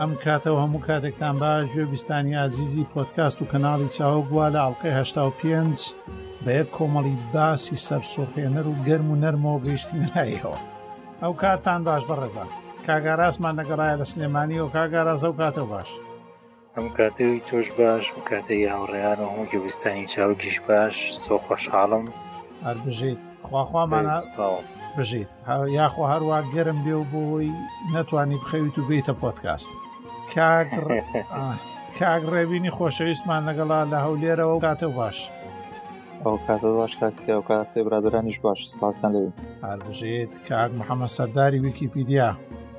ئەم کاتەوە هەموو کاتێکتان باش گوێ بیستانی ئازیزی پۆتکاست و کەناڵی چاوە گووا لە ئەڵلقەی هشتا و پێنج بە یەک کۆمەڵی باسی سەرسوڕهێنەر و گەرم و نەرمەوە گەیشتن لایەوە ئەو کاتان باش بەڕێزان کاگاراسمان نەگەڕایە لە سلێمانی و کاگارازە و کاتەوە باش هەموو کاتێ وی تۆش باش هەموو کاتێ ی هاوڕێیان و هەموو گوێبیستانی چاوگیش باش زۆر خۆشحاڵم هەر بژیت خواخوامان بژیت یاخۆ هەروە گەرم بێ و بۆی نەتوانی بخەویت و بیتە پۆتکاست کاک کاک ڕێبینی خۆشەویستمان لەگەڵا لە هەولێرەوە کاتە باش ئەو کاتە باش کاکسیا و کاتێ برادرانیش باش سڵاتان لەوێ هەر بژێت کاک محەممە سەرداری ویکیپیدیا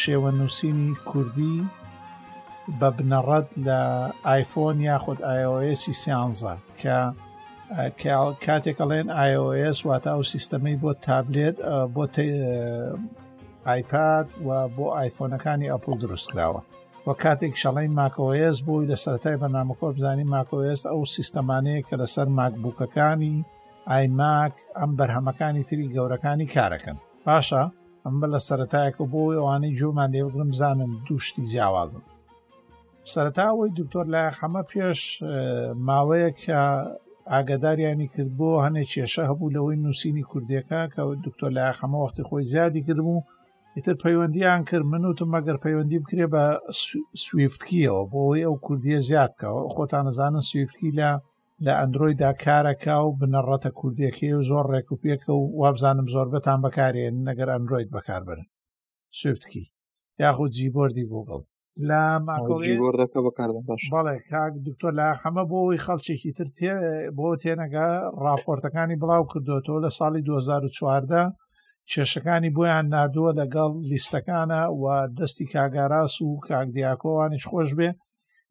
شێوە نووسینی کوردی بە بنەڕەت لە ئایفۆن یاخود iOS سیانزە کە کاتێک ئەڵێن iOS واتە ئەو سیستەمەی بۆ تابلێت بۆ ئایپاد و بۆ ئایفۆنەکانی ئەپل دروست کراوە و کاتێک شەڵی ماکۆس بووی لە سەرای بەنامەکۆ بزانانی ماکۆس ئەو سیستەمانەیە کە لەسەر ماکبووکەکانی ئایماک ئەم بەرهەمەکانی تری گەورەکانی کارەکەن باشە ئەم بە لە سەتایەکە بۆ ئەوانەی جومان لێبگرم بزانن دوو شتی جیاوازن سەرتاەوەی دکتۆر لای حەمە پێش ماوەیەک ئاگداریانی کرد بۆ هەنێ کێشە هەبوو لەوەی نووسینی کوردەکە کە دکتۆر لای حەمە وەختی خۆی زیادی کردم و ئیتر پەیوەندیان کرد من وتم مەگەر پەیوەندی بکرێ بە سویفتکیەوە بۆ ئەوەی ئەو کوردیە زیادکەەوە خۆتان نەزانن سویفتکی لە لە ئەندرۆیدا کارەکە و بنەڕەتە کوردیەکەی و زۆر ڕێک و پێکە و وابزانم زۆربەتان بەکارێن نەگەر ئەندرۆید بەکاربن سفتکی یاخود جیبۆردی گوگڵ لە ماکۆردەکە بەکاردن باش بەڵێ کاک دکتۆر لە حەمە بۆ ئەوی خەڵکێکی تر تێ بۆ تێنەگە راپۆرتەکانی بڵاو کردوەوە لە ساڵی 2014 کێشەکانی بۆیان نردووە لەگەڵ لیستەکانە و دەستی کاگاراس و کاک دیاکۆوانیش خۆش بێ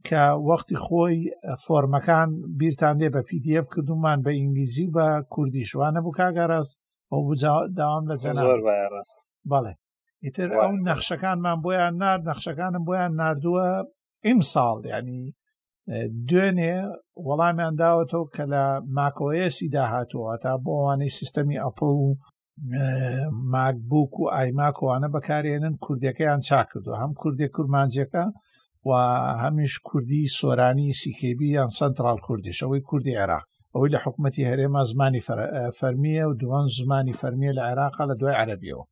کە وەختی خۆی فۆرمەکان بیرتان دێ بە پدیF کردومان بە ئینگلیزی و بە کوردی شوانە بوو کاگەڕاست بۆ داوام لە جەنا ڕاست بەڵێ ئیتر ئەو نەخشەکانمان بۆیان نرد نەخشەکانم بۆیان نردووە ئیمساڵ ینی دوێنێ وەڵامیان داوەتەوە کە لە ماکۆیەسی داهاتوە تا بۆ ئەوانەی سیستەمی ئەپڵ و ماکبووک و ئایماکۆوانە بەکارێنن کوردەکەیان چاکردو هەم کوردێک کورمانجیەکە و هەمیش کوردی سۆرانی سیکێبی یان سنترال کوردیش ئەوەی کوردی عێراق ئەوەی لە حکوومەتتی هەرێمە زمانی فەرمیە و دووان زمانی فەرمیە لە عێراق لە دوای عەربیەوە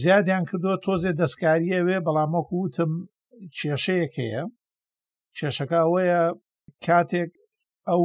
زیادیان کردووە تۆزێ دەستکاریە وێ بەڵامۆک وتم کێشەیەک هەیە کێشەکە ئەوەیە کاتێک ئەو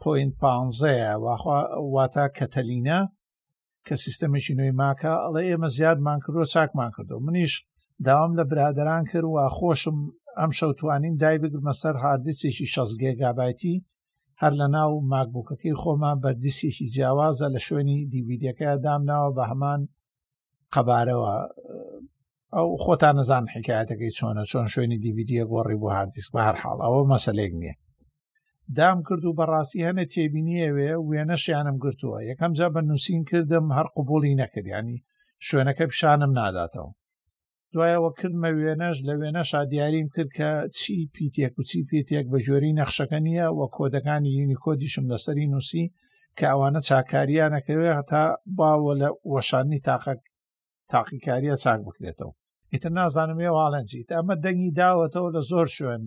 پوین پانزەیە واتە کەتەلینە کە سیستەمێکی نوێی ماکە ئەڵێ ئێمە زیادمان کردو چاکمان کردو منیش داوام لە برادران کرد و خۆشم ئەم شەوتوانیم دای بگرمە سەر هاردیسێکی 16 گێگابایتی هەر لە ناو ماکبووکەکەی خۆمان بەردیسێکی جیاوازە لە شوێنی دیویدەکە دامناوە بە هەمان قەبارەوە ئەو خۆتان نەزان حکایەتەکەی چۆنە چۆن شوێنی دیویدیە گۆڕی بۆ هاردیس بە هەر حاڵ ئەوە مەسلێک نییە دام کرد و بەڕاستی هەنە تێبینیەوێ وێنەشیانم گرتووە یەکەم جا بە نووسین کردم هەر قوبولی نەکردیانی شوێنەکە پیشانم ناداتەوە دوایەوە کردمە وێنەش لە وێنەشا دیاریم کرد کە چی پیتێک و چی پێتێک بە جۆری نەخشەکە نییە و کۆدەکانی یونیکۆدیشم لەسەری نووسی کە ئەوانە چاکاریانەکەوێ هەتا باوە لە وەشانی تاقە تاقیکاریە چاک بکرێتەوە ئیتر نازانم ێ واڵەنجیت ئەمە دەنگی داوەتەوە لە زۆر شوێن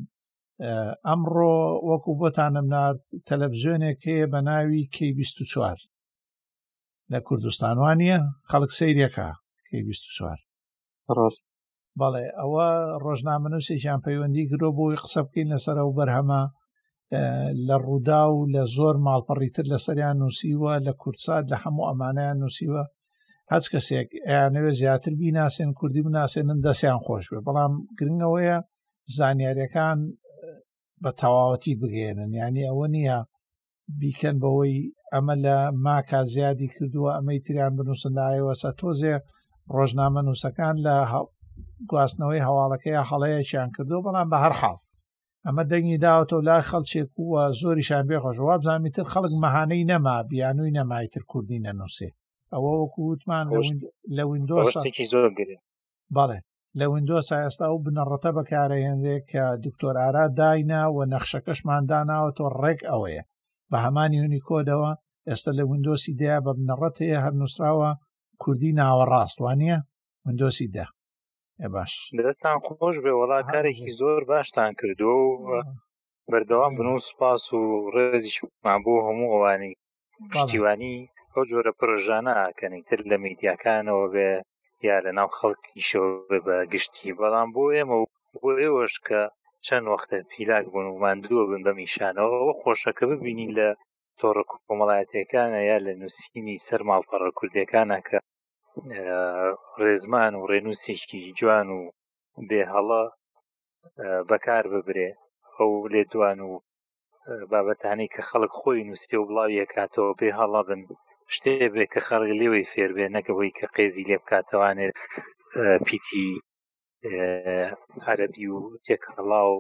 ئەمڕۆ وەکو بۆتانم نرد تەلەڤزیۆنێک هەیە بە ناوی کەی 24 لە کوردستانوانە خەڵک سیرەکە کەی 24 ڕاست بەڵێ ئەوە ڕۆژنامەنووسێکیان پەیوەندی گرۆ بۆی قسە بکەین لەسەر ئەو بەرهەمە لە ڕوودا و لە زۆر ماڵپەڕی تر لەسەریان نووسیوە لە کوردسات لە هەموو ئەمانیان نووسیوە هەچ کەسێک ئەیانەوێت زیاتر بیناسێن کوردی بناسێنن دەستیان خۆش بێ بەڵام گرنگەوەیە زانیاریەکان بە تەواوەتی بگەێنن ینی ئەوە نییە بیکەن بەوەی ئەمە لە ماکا زیادی کردووە ئەمەی تریان بنووسن لایەوەسە تۆزێ ڕۆژنامە نووسەکان لە گواستنەوەی هەواڵەکەی هەڵەیەکیان کردو بەڵام بە هەر حاڵ ئەمە دەنگی داوەتەوە لای خەڵچێک وە زۆریشان بێخۆش وابزانانی تر خەڵک مەهانەی نەما بیانووی نەمای تر کوردی نەنووسێ ئەوە وەکو وتمان لە وینندۆسێکی زۆر گرێ بەڵێ لە وینندۆسا ئێستا و بنەڕەتە بەکارەهێنرێ کە دکتۆر ئارا داینا و نەخشەکەشمان داناوە تۆ ڕێک ئەوەیە بە هەمان یونیکۆدەوە ئێستا لە وندۆسی دەیە بە بنەڕەتەیە هەر نووسراوە کوردی ناوەڕاست وانە وندۆسی دە باش دەستان خۆش بێ وڵا کارێکی زۆر باشتان کردو و بەردەوام بن و سپاس و ڕێزیشمان بۆ هەموو ئەوانی پشتیوانی ئەو جۆرە پرۆژانە ئاکەنی تر لە میدیاکانەوە بێ یا لە ناو خەڵکیشەوە بێ بە گشتی بەڵام بۆ ئێمە و بۆ ئێوەش کە چەند وەختە پیلاک بوون و ماندووە بن بە میشانەوە ئەوە خۆشەکە ببینی لە تۆڕە کۆمەڵایەتەکانە یا لە نووسینی سەر ماڵپەڕە کوردەکانە کە ڕێزمان و ڕێنووسێکی جوان و بێ هەڵە بەکار ببرێ ئەو لێدوان و بابەتانی کە خەڵک خۆی نووسێ و بڵاویە کاتەوە بێ هەڵە بن شتێ بێ کە خەڵک لێوەی فێربێ نەکەەوەی کە قێزی لێ بکاتەوانێت پیتی عەربی و تێکەڵا و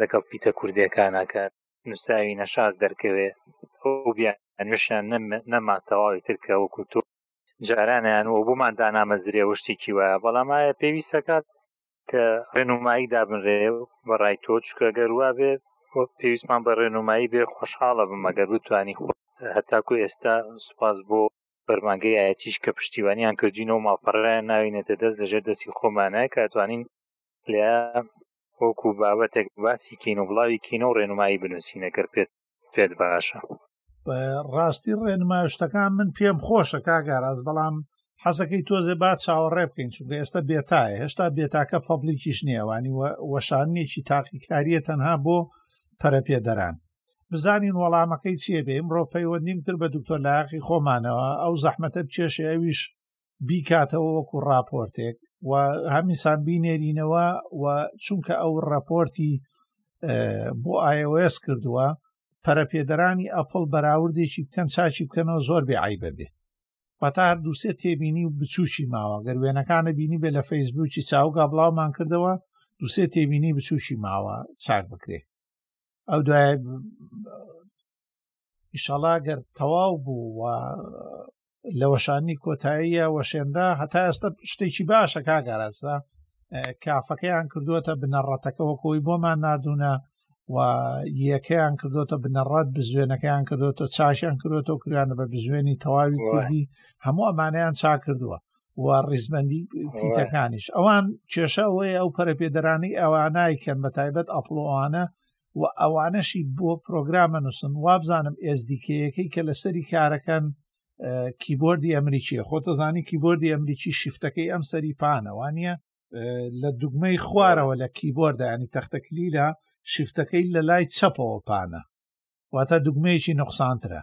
لەگەڵ پیتە کوردەکانەکە نووساوی نەشاز دەرکەوێ ئەو بیانوشیان نەما تەواوی ترکە وەکو تۆ جارانیان و بۆمان دانامەزرێ و شتێکی وایە بەڵامایە پێویستەکات کە ڕێنمایی دابنرێ بەڕای تۆ چکە گەروا بێ پێویستمان بە ڕێنمایی بێ خۆشحاڵە بمەگەر بتانی خۆ هەتاکو ئێستا سوپاس بۆ فەرمانگەی ئاەتیش کە پشتیوانیان کردین و ماڵپەڕیان ناوینێتە دەست لەژێر دەستی خۆمانە کاتوانین لە وەکو بابەتێک باسی کین و بڵاوی کینە و ڕێنمایی بنووسینە گەر پێت پێت باشە ڕاستی ڕێنما شتەکان من پێم خۆشە کاگاراز بەڵام حەزەکەی تۆزێ با چاوەڕێ بکەین چونکە ئێستا بێتایە هێشتا بێتاکە پبلیکیش نییەوانی وەشانێکی تاقیکاریە تەنها بۆ پەرەپێدەران بزانین وەڵامەکەی چیە بێ ئمڕۆ پەیوەندیم کرد بە دکتۆر لاقی خۆمانەوە ئەو زەحمەتە بچێشێویش بیکاتەوە وەکو راپۆرتێک و هەمیسان بینێرینەوە و چونکە ئەو راپۆرتی بۆ ئاەوەس کردووە پەرەپێدەرانی ئەپل بەراوردێکی بکەن چاچی بکەنەوە زۆر بێ عیبە بێ پتا هەر دووسێ تێبینی و بچووکی ماوە گەر وێنەکانە بینی بێ لە فەیسبووکی چاوگا بڵاومان کردەوە دووسێ تێبینی بچووکی ماوە چاک بکرێ ئەو دوای ئیشەڵا گەر تەواو بوو و لە وەشانی کۆتاییە وەشێنرا هەتا ئێستا شتێکی باشە کاگاراسە کافەکەیان کردووەتە بنەڕەتەکە وەکۆی بۆمان نردونە و یەکەیان کردوتە بنەڕەت بزوێنەکەیان کردوتە چاشیان کردوەوە کریانە بە بزوێنی تەواوی کوردی هەموو ئەمانیان چا کردووە و ڕیزمەندی پیتەکانیش ئەوان کێشە ئەوەیە ئەو پەرەپێدەرانی ئەوانای کەن بە تایبەت ئەپڵۆوانە و ئەوانەشی بۆ پرۆگرامە نووسن وابزانم ئێزدیکەیەکەی کە لەسەری کارەکەن کیبۆردی ئەمریکیە خۆتەزانی کیبۆردی ئەمریکی شفتەکەی ئەم سەری پانەوانە لە دوگمەی خوارەوە لە کیبۆردانی تەختەکلیلە شفتەکەی لە لای چەپەوە پانە واتە دوگمەیەکی نقصانترە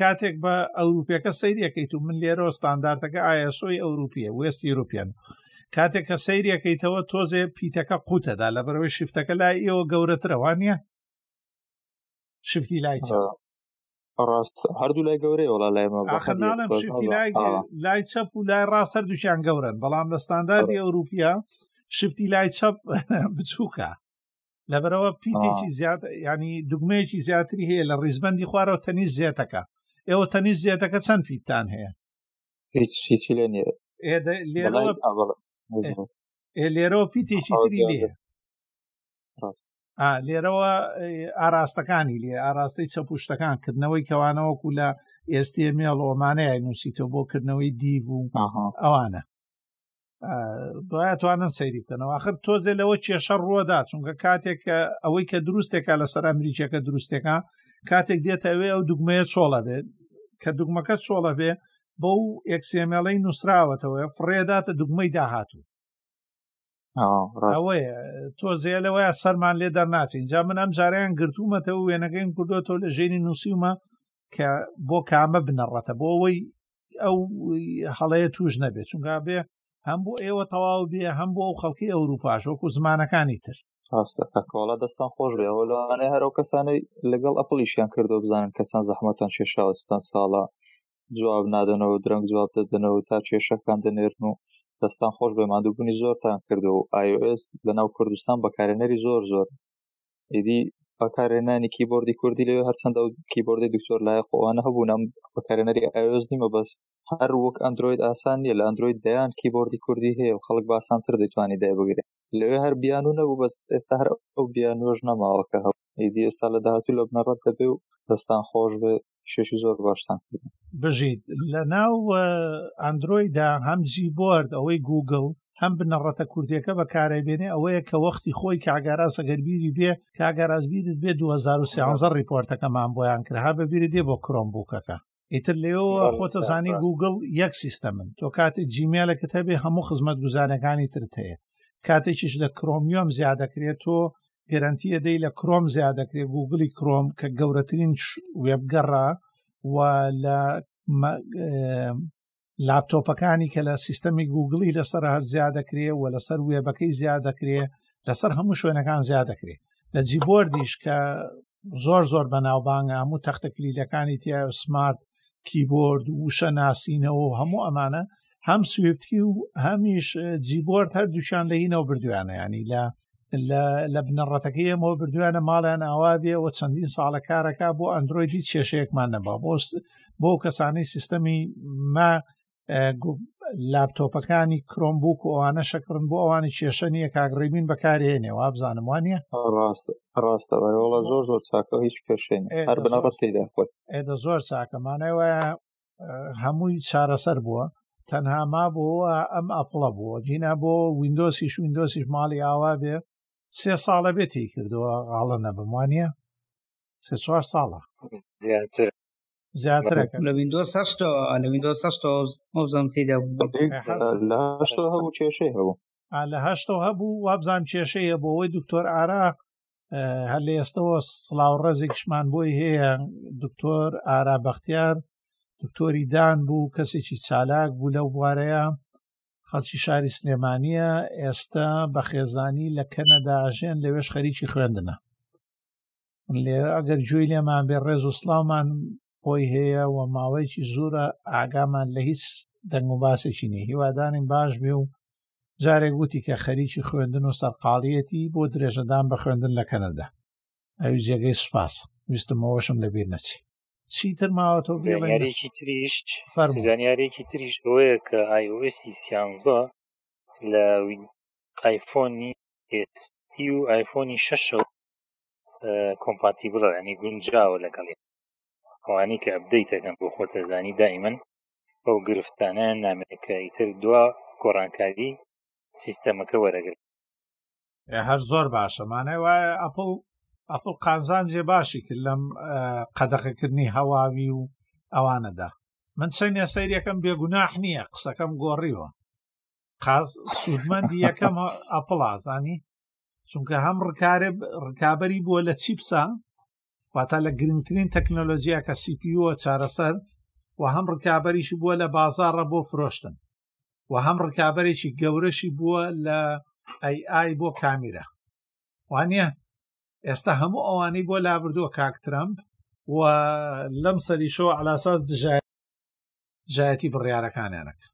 کاتێک بە ئەوروپیەکە سەیرەکەیت و من لێرە ستاندارتەکە ئایسۆی ئەوروپیە وست یورپیان کاتێک کە سەیرەکەیتەوە تۆزێ پیتەکە قوتەدا لە بەرەوەی شفتەکە لای ئێوە گەورەترەوە نیە شفتی لای ڕاست هەردوو لای گەورەی وڵا لای لای چەپ و لای ڕاست هەردووشیان گەورن بەڵام لە ستانداردی ئەوروپیە شفتی لای چەپ بچووکە لەبەرەوە پیتێکی زیاد ینی دگمەیەکی زیاتری هەیە لە ڕیزبندی خوارەوە تەنی زیێتەکە ئێوە تەنی زیێتەکە چەند پیتان هەیە لێرەوە پیتێکی تری لێ لێرەوە ئاراستەکانی لێ ئاراستەی چەپوشتەکان کردنەوەی کەوانەوەکو لە ئێستی مێڵۆمانەیە نووسیتەوە بۆ کردنەوەی دیڤ و ئەوانە دوای توانن سەیری بکەنەوە آخر تۆزێ لەوە کێشە ڕووەدا چونکە کاتێک ئەوەی کە دروستێکە لەسەر ئەمریکیەکە دروستێکە کاتێک دێتەوێ ئەو دوگمەیە چۆڵە بێت کە دوگمەکە چۆڵە بێ بەو ئەکسێمێڵەی نووسراوەتەوە فڕێداتە دوگمەی داهاتوو ئەوەیە تۆزێ لەوەیە سەرمان لێ دەرناچین جا من ئەم جاریان گرتوومەتە و وێنەکەیم کردوەوە لە ژێری نووسیومە کە بۆ کامە بنەڕەتە بۆ ئەوەی ئەو هەڵەیە توش نەبێت چونگا بێ هەم بۆ ئێوە تەواو بێ هەم بۆ ئەو خەڵکی ئەوروپاش وەکو زمانەکانی تر ڕاستەکەڵە دەستان خۆش بێ هۆلوانێ هەرو کەسانی لەگەڵ ئەپلیشیان کردو بزانن کەسان زەحمەتان شێشاوەستان ساڵە جواب نادەنەوە درەنگ جواب دەدەنەوە تا کێشەکان دەنێرن و دەستان خۆش بێ مادووبوونی زۆرتان کردو آیOS لەناو کوردستان بەکارێنەری زۆر زۆر ئیدی بەکارێنانی کیبۆردی کوردی لەوێ هەرچەندە و کیبۆردی دکتۆر لای خۆوانە هەبوون ئەم بەکارێنەری ئاوێز نیمە بەس هەر وەک ئەندروید ئاسان نیە لە ئەندروید دەیان کیبۆردی کوردی هەیە و خەڵک باسانتر دەتوانانی دای بگرێت لەوێ هەر بیانوو نەبوو بەس ئێستا هەر ئەو بیانوەش نەماوەکە هەبوو ئیدی ئێستا لە داهاتوو لە بنەڕەت دەبێ و دەستان خۆش بێ شێشی زۆر باشتان کردن بژیت لە ناو ئەندروۆیدا هەم جی بۆرد ئەوەی گوگل هەم بنەڕەتە کوردیەکە بەکارای بێنێ ئەوەیە کە وەختی خۆی کاگاراس ئەگەربیری بێ کاگەراز بیرت بێ 2013 ریپۆرتەکەمان بۆیان کرها بە بیری دێ بۆ کرۆم بووکەکە ئیتر لێەوە خۆتە زانی گوگل یەک سیستەمن تۆ کاتی جیمێلەکە هەبێ هەموو خزمەت گوزارەکانی ترت هەیە کاتێکیش لە کرۆمیۆم زیادەکرێت تۆ گەرنتی ئەدەی لە کرۆم زیاد دەکرێت گوگلی کرۆم کە گەورەترین وێبگەڕە و لە لاپتۆپەکانی کە لە سیستەمی گوگڵی لەسەر هەر زیاد دەکرێت و لەسەر وێبەکەی زیاد دەکرێت لەسەر هەموو شوێنەکان زیاد دەکرێت لە جیبۆردیش کە زۆر زۆر بەناوبانگە هەموو تەختە کلیلەکانی تیا سمارت کیبۆرد وشە ناسینەوە و هەموو ئەمانە هەم سویفتکی و هەمیش جیبۆرد هەردووچان لە هینەوە بردویانە ینی لە لە بنەڕەتەکەی ئەمەوە بردویانە ماڵیان ئاوابێ ئەوە چەندین ساڵە کارەکە بۆ ئەندروۆیدی کێشەیەکمان نەبا بۆ بۆ کەسانی سیستەمی ما لاپتۆپەکانی کرۆم بووک و ئەوانە شەکڕن بۆ ئەوانی کێشە نییە کاگڕیبین بەکارێنێ وا بزانم وانە ڕاست ڕاستە بەرەوەڵە زۆر زۆر چاکە هیچ کێشێن هەر بنەڕەت تێدا خۆت ئێدە زۆر چاکەمانەوە هەمووی چارەسەر بووە تەنها ما بۆەوە ئەم ئەپڵە بووە دینا بۆ وینندۆسیش وینندۆسیش ماڵی ئاوا بێ سێ ساڵە بێتی کردووە غاڵە نەبم وانە سێ چوار ساڵە زیاتر زیاتر لە وینندۆس هەشتا لە وینندۆس هەشتا مەزم تێدا هەبوو کێشەی هەبوو لە هەشتا هەبوو وابزان کێشەیە بۆەوەی دکتۆر ئارا هەر لە ئێستەوە سلااو ڕێزێکشمان بۆی هەیە دکتۆر ئارا بەختیار دکتۆری دان بوو کەسێکی چالاک بوو لەو بوارەیە خەڵکی شاری سلێمانە ئێستا بە خێزانی لە کەنەداژێن لەوێش خەریکی خوێندنە لێ ئەگەر گوێی لێمان بێ ڕێز و سلااومان خۆی هەیە و ماوەیەکی زۆرە ئاگامان لە هیچ دەنگ و باسێکی نیە هیوادانین باش بێ و جارێک وتی کە خەریکی خوێندن و سەرقاڵیەتی بۆ درێژەدان بە خوێندن لە کەنەدا ئەوی جێگەی سوپاس ویستمەوەشم لەبیر نەچی چیتر ماوە تۆ زانیارێکی تریش زانیارێکی تریش ئەوەیە کە آیۆسی سیانزە لە ئایفۆنی ئێستی و ئایفۆنی شەشەوە کۆمپاتیبڵە ینی گونجاوە لەگەڵی ئەوانی کە ئەبدەیتەکەن بۆ خۆتەزانی دائیمەن ئەو گرفتانیان نامێکە ئیتر دوا گۆڕانکاری سیستەمەکە وەرەگر هەر زۆر باشە مانای وایە ئەپل ئەپل قازانجێ باشی کرد لەم قەدەقەکردنی هەواوی و ئەوانەدا من چەندە سەیرەکەم بێگوناح نییە قسەکەم گۆڕیوە قاز سوودمەندی یەکەم ئەپڵازانی چونکە هەم ڕکارێ ڕکابی بووە لە چیپسا واتا لە گرنگترین تەکنۆلۆژیە کە سیپیوە چارەسەر و هەم ڕکابەریشی بووە لە بازارڕە بۆ فرۆشتن و هەم ڕکابەرێکی گەورەشی بووە لە ئەیئای بۆ کامیرە وانە ئێستا هەموو ئەوانەی بۆ لابردووە کاک ترمپ و لەم سەریشەوە علاساس دژایەتی بڕیارەکانیانەکە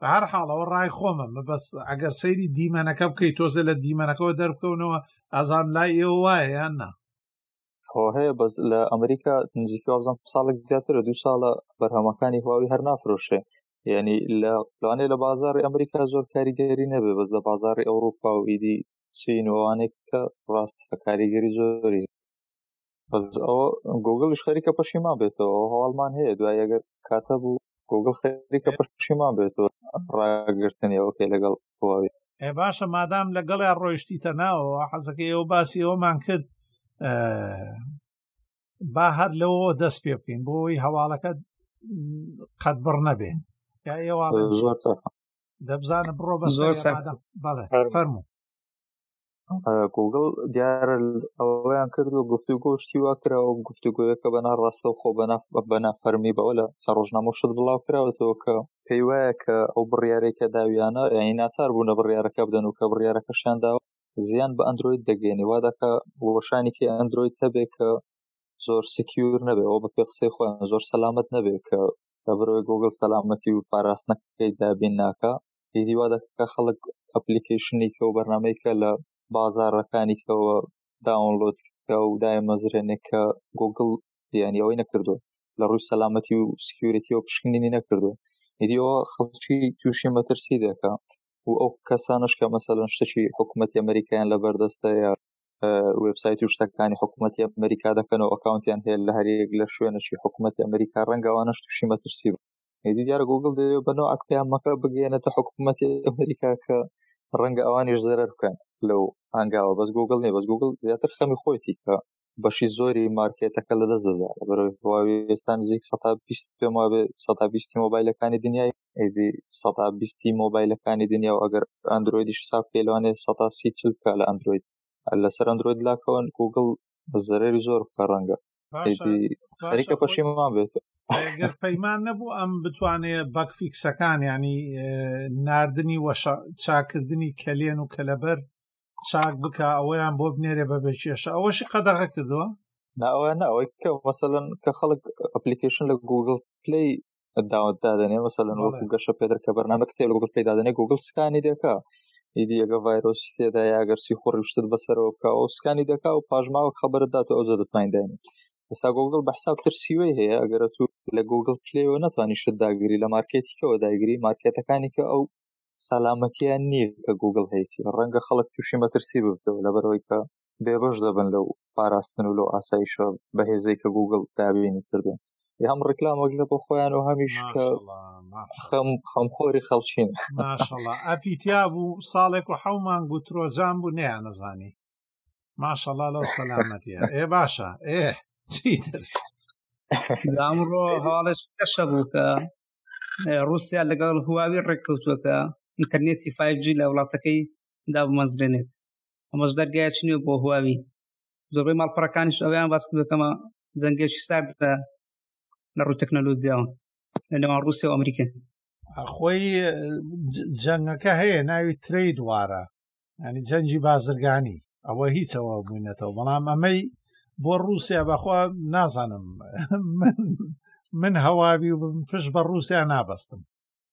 بە هەر حاڵەوە ڕای خۆمە مەبەست ئەگەر سەیری دیمەنەکە بکەیت تۆزە لە دیمەنەکەەوە دەربکەونەوە ئازان لای ئێ وایە یان نا هەیە بەس لە ئەمریکا نزیکی وازم ساڵێک زیاترە دوو ساڵە بەرهەمەکانی هواوی هەر نافرۆشێ یعنی لە لەوانێ لە بازاری ئەمریکا زۆر کاریگەری نەبێ بەس لە بازاری ئەوروپا و ئیدی چینوانێک کە ڕاستە کاریگەری زۆری بەس ئەوە گوگڵش خەریکە پەشیمان بێتەوە هەواڵمان هەیە دوای ئەگەر کاتە بوو گوگڵ خەریکە پەشیمان بێتەوە ڕاگرتنیەوەکەی لەگەڵ هواوی ئێ باشە مادام لەگەڵیان ڕۆیشتیتە ناوەوە حەزەکە ئێوە باسی ئەومان کرد با هەر لەوە دەست پێ بکەین بۆی هەواڵەکە قەت بڕ نەبێ یا ئێوە دەبزانە بڕۆ بە زۆر بەڵێ فەرمو گوگڵ دیارە ئەوەیان کردو گفتی گۆشتی وا کراوە گفتوگویەکە بە ناڕاستە و خۆ بە نافەرمی بەوە لە چە ڕۆژنامە شت بڵاو کراوەتەوە کە پێی وایە کە ئەو بڕیارێکە داویانە یعنی ناچار بوون لە بڕیارەکە بدەن و کە بڕیارەکەشیان داوە زیان بە ئەندروید دەگەێنی وا دەکە وەشانێکی ئەندروید هەبێ کە زۆر سکیور نەبێ ئەو بە پێ قسەی خۆیان زۆر سەلامت نەبێ کە کە بەرەوەی گۆگل سەلامەتی و پاراستنەکە پێدا بین ناکە ئیدی وا دەکە خەڵک ئەپلیکیشنێکە و بەرنمەیکە لە بازارەکانیکەوە داونلۆد کە و دای مەزرێنێک کە گۆگل یانی ئەوەی نەکردو لە ڕووی سەلامەتی و سکیورەتی و پشکنینی نەکردو ئیدیەوە خەڵکی تووشی مەترسی دەکە و ئەو کەسانش کە مەسەلەن شتەکی حکوومەتتی ئەمریکایان لە بەردەستەیە وبسایتی و شتەکانی حکوومەتتی ئەمریکا دەکەنەوە ئەکاونتیان هەیە لە هەرێک لە شوێنەشی حکوومەتتی ئەمریکا ڕەنگەوانەش تووشی مەترسی هێدی دیارە گوگل دێ بەنەوە ئەکپیانمەکە بگەێنێتە حکوومەتتی ئەمریکا کە ڕەنگە ئەوانیش زەرەر بکەن لەو ئەنگاوە بەس گوگل نیە بەس گوگل زیاتر خەمی خۆیتی کە بەشی زۆری مارکێتەکە لە دەست دەدا بەرەوەی هواوی ئێستا نزیک 120 پێم وابێ 120 مۆبایلەکانی دنیای ئیدی سەدا بیستی مۆبایلەکانی دنیا و ئەگەر ئەندرویدیش حساب پێ لەوانێ سەدا سی چل بکە لە ئەندروید لەسەر ئەندروید لاکەوە گوگل زەرری زۆر بکە ڕەنگە خەریکە پەشیمان بێت گەر پەیمان نەبوو ئەم بتوانێت بەکفیکسەکان ینی نردنی وەش چاکردنی کەلێن و کەلەبەر چاک بک ئەوەیان بۆ بنێرێ بە بێکێشە ئەوەشی قەدەغە کردووە ناوە ناوەی کە مەسەن کە خەڵک ئەپلیکیشن لە گوگل پلی داوت دادنێ مەسەلەن وەکو گەشە پێدر کە بەرنامە کتێ لەگەڵ پێدادنێ گوگل سکانی دەکە ئیدی ئەگە ڤایرۆس تێدا یاگەرسی خۆڕیشتت بەسەرەوە بکەوە و سکانی دەکا و پاژماوە خەبەرەدات و ئەوزە دەتماندانی ئێستا گوگل بە حساب ترسیوەی هەیە ئەگەرە تو لە گوگل پلەوە ناتوانانی شت داگری لە مارکێتیکەوە داگری مارکێتەکانی کە ئەو سەلامەتیان نییە کە گوگل هەیەی ڕەنگە خەڵک تووشی مەترسی ببتەوە لەبەرەوەی کە بێبەش دەبن لەو پاراستن و لەو ئاسایشە بەهێزەی کە گوگل دابینی کردوون هەم ڕکلام وەگلە بۆ خۆیان و هەمیش کە خەم خەمخۆری خەڵچین ئەپیتیا بوو ساڵێک و حەومان گوترۆجان بوو نیان نەزانی ماشەڵا لەو سەلامەتە ئێ باشە ئێ چیتر زامڕۆ هەواڵش کەشە بوو کە رووسیا لەگەڵ هواوی ڕێککەوتووەکە ئینتەرنێتی 5G لە وڵاتەکەی دابمەزرێنێت ئەمەش دەرگایە چنیە بۆ هواوی زۆربەی ماڵپەڕەکانیش ئەویان باسکە بەکەمە زەنگێکی ساردە لە ڕووی تەکنەلۆجییاوە لە نێوان رووسیا و ئەمریکا خۆی جەنگەکە هەیە ناوی ترەی دووارە ینی جەنجی بازرگانی ئەوە هیچەوە بووینەتەوە بەڵام ئەمەی بۆ رووسیا بەخوا نازانم من هەواوی و بم پشت بە رووسیا نابستم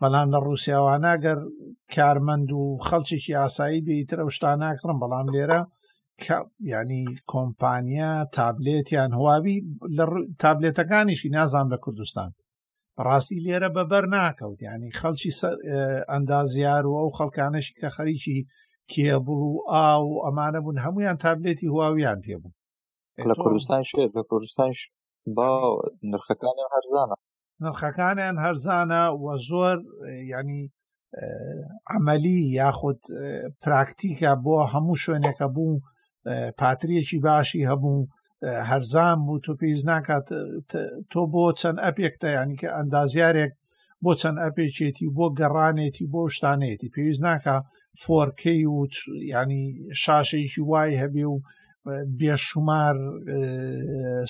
بەڵام لە ڕوسیاوانە گەر کارمەند و خەڵکیێکی ئاسایی بێترە و شتاناکڕم بەڵام لێرە ینی کۆمپانیا تابلێتیان هواوی لە تابلێتەکانیشی نازام لە کوردستان ڕاستی لێرە بەبەر ناکەوت ینی خەڵکی ئەندازیار و ئەو خەڵکانش کە خەریکی کێبڵ و ئا و ئەمانە بوون هەمویان تابلێتی هواویان پێ بوو لە کوردستان شێت لە کوردستانش با نرخەکانیان هەرزانە نرخەکانیان هەرزانە و زۆر ینی ئەمەلی یاخود پراکتیکە بۆ هەموو شوێنێکە بوو پاتریەکی باشی هەبوو هەرزان بوو تۆ پێویست ناکات تۆ بۆ چەند ئەپێکتە ینی کە ئەندازیارێک بۆ چەند ئەپێکێتی بۆ گەڕانێتی بۆ شتانێتی پێویست ناکە فۆرکەی و ینی شاشێکی وای هەبێ و بێشومار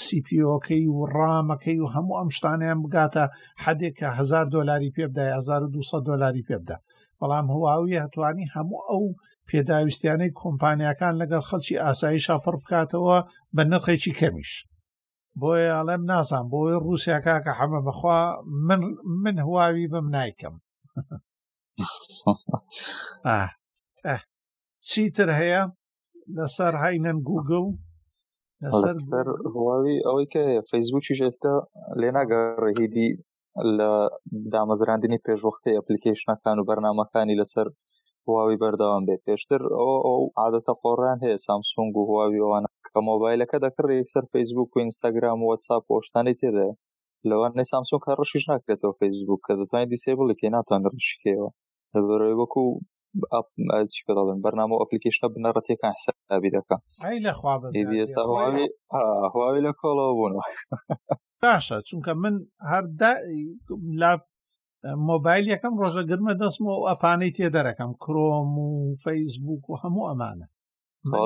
سیپیۆکەی و ڕامەکەی و هەموو ئەم شتانیان بگاتە حدێک کە هزار دلاری پێبدا 1200 دلاری پێبدا بەڵام هواوی هەتوانی هەموو ئەو پێداویستیانەی کۆمپانیەکان لەگەڵ خەڵکی ئاسایی شاپڕ بکاتەوە بە نرخێکی کەمیش بۆیە ئەڵێم ناسان بۆی رووسیا کاکە حەمە بەخوا من من هواوی بم نایکەم چیتر هەیە لەسەر هاینەن گوگل لەسەر هواوی ئەوەی کە هەیە فەیسبوکی ژێستا لێ ناگەڕێ هیدی لە دامەزراندنی پێشوەختی ئەپلیکیشنەکان و بەرنمەکانی لەسەر هواوی بەردەوام بێت پێشتر ئەو ئەو عادەتە قۆڕیان هەیە سامسونگ و هواوی ئەوانە کە مۆبایلەکە دەکڕێت سەر فەیسبوک و ئینستاگرام و وەتساپ پۆشتانی تێدایە لەوان لە سامسۆن کە ڕشیش ناکرێتەوە فەیسبوک کە دەتوانین دیسیبلکە ناتوان ڕشکەوە بەرەوەی وەکو چیڵێن بەرنامە ئەپلیکیشنە بنەڕەتەکە حسابی دەکە هواوی لە کۆڵەوە بوونەوە باشە چونکە من هەر لا مۆبایل یەکەم ڕۆژە گرمە دەستمەوە ئەپانەی تێدەرەکەم کرۆم و فەیسبوک و هەموو ئەمانە